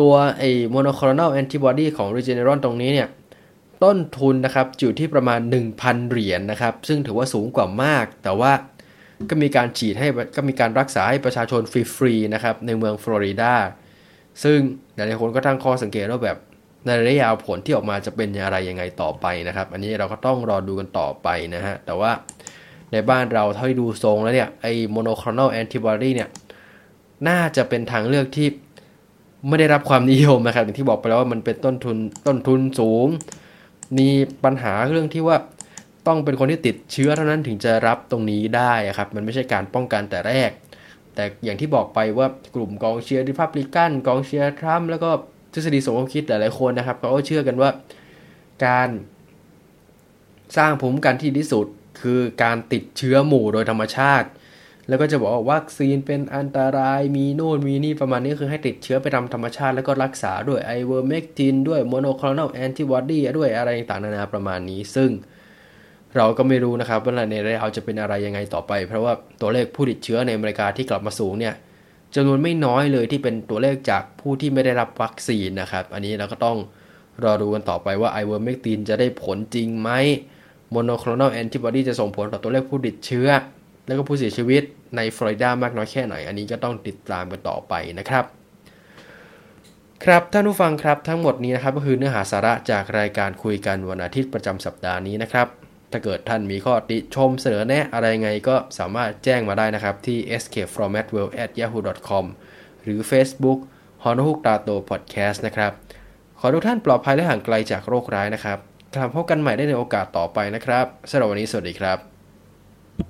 ตัวไอ้โมโนคลอนอลแอนติบอดีของ Regeneron ตรงนี้เนี่ยต้นทุนนะครับอยู่ที่ประมาณ 1,000 เหรียญนนะครับ ซึ่งถือว่าสูงกว่ามาก แต่ว่าก็มีการฉีดให้ก็มีการรักษาให้ประชาชนฟรีๆนะครับในเมืองฟลอริดาซึ่งหลายคนก็ตั้งข้อสังเกตว่าแบบในระยะยาวผลที่ออกมาจะเป็นอะไรยังไงต่อไปนะครับ อันนี้เราก็ต้องรอดูกันต่อไปนะฮะแต่ว่า ในบ้านเราเท่าที่ดูทรงแล้วเนี่ยไอ้โมโนคลอนอลแอนติบอดีเนี่ยน่าจะเป็นทางเลือกที่ไม่ได้รับความนิยมนะครับอย่างที่บอกไปแล้วว่ามันเป็นต้นทุนต้นทุนสูง มีปัญหาเรื่องที่ว่าต้องเป็นคนที่ติดเชื้อเท่านั้นถึงจะรับตรงนี้ได้ครับมันไม่ใช่การป้องกันแต่แรก แต่อย่างที่บอกไปว่ากลุ่มกองเชียร์ริพับลิกันกองเชียร์ทรัมป์แล้วก็ทฤษฎีสมคบคิดหลายๆคนนะครับเขาก็เชื่อกันว่าการสร้างภูมิคุ้มกันที่ดีที่สุด คือการติดเชื้อหมู่โดยธรรมชาติ แล้วก็จะบอกว่าวัคซีนเป็นอันตรายมีโน่นมีนี่ประมาณนี้คือให้ติดเชื้อไปตามธรรมชาติ แล้วก็รักษาด้วยไอเวอร์เมกตินด้วยโมโนคลอนอลแอนติบอดีด้วยอะไรต่างๆนานาประมาณนี้ ซึ่งเราก็ไม่รู้นะครับว่าในระยะยาวจะเป็นอะไรยังไงต่อไป เพราะว่าตัวเลขผู้ติดเชื้อในอเมริกาที่กลับมาสูงเนี่ยจำนวนไม่น้อยเลยที่เป็นตัวเลขจากผู้ที่ไม่ได้รับวัคซีนนะครับ อันนี้เราก็ต้องรอดูกันต่อไปว่าไอเวอร์เมกตินจะได้ผลจริงไหม โมโนคลอนอลแอนติบอดีจะส่งผลต่อตัวเลขผู้ติดเชื้อ แล้วก็ผู้เสียชีวิตในฟลอริดามากน้อยแค่ไหน อันนี้ก็ต้องติดตามกันต่อไปนะครับ ครับท่านผู้ฟังครับทั้งหมดนี้นะครับก็คือเนื้อหาสาระจากรายการคุยกันวันอาทิตย์ประจำสัปดาห์นี้นะครับถ้าเกิดท่านมีข้อติชมเสนอแนะอะไรไงก็สามารถแจ้งมาได้นะครับที่ escapefromatworld@yahoo.com หรือ Facebook h o n o h u k ตาโต Podcast นะครับ ขอทุกท่านปลอดภัยและห่างไกลจากโรคร้ายนะครับ กลับพบกันใหม่ได้ในโอกาสต่อไปนะครับสำหรับวันนี้สวัสดีครับ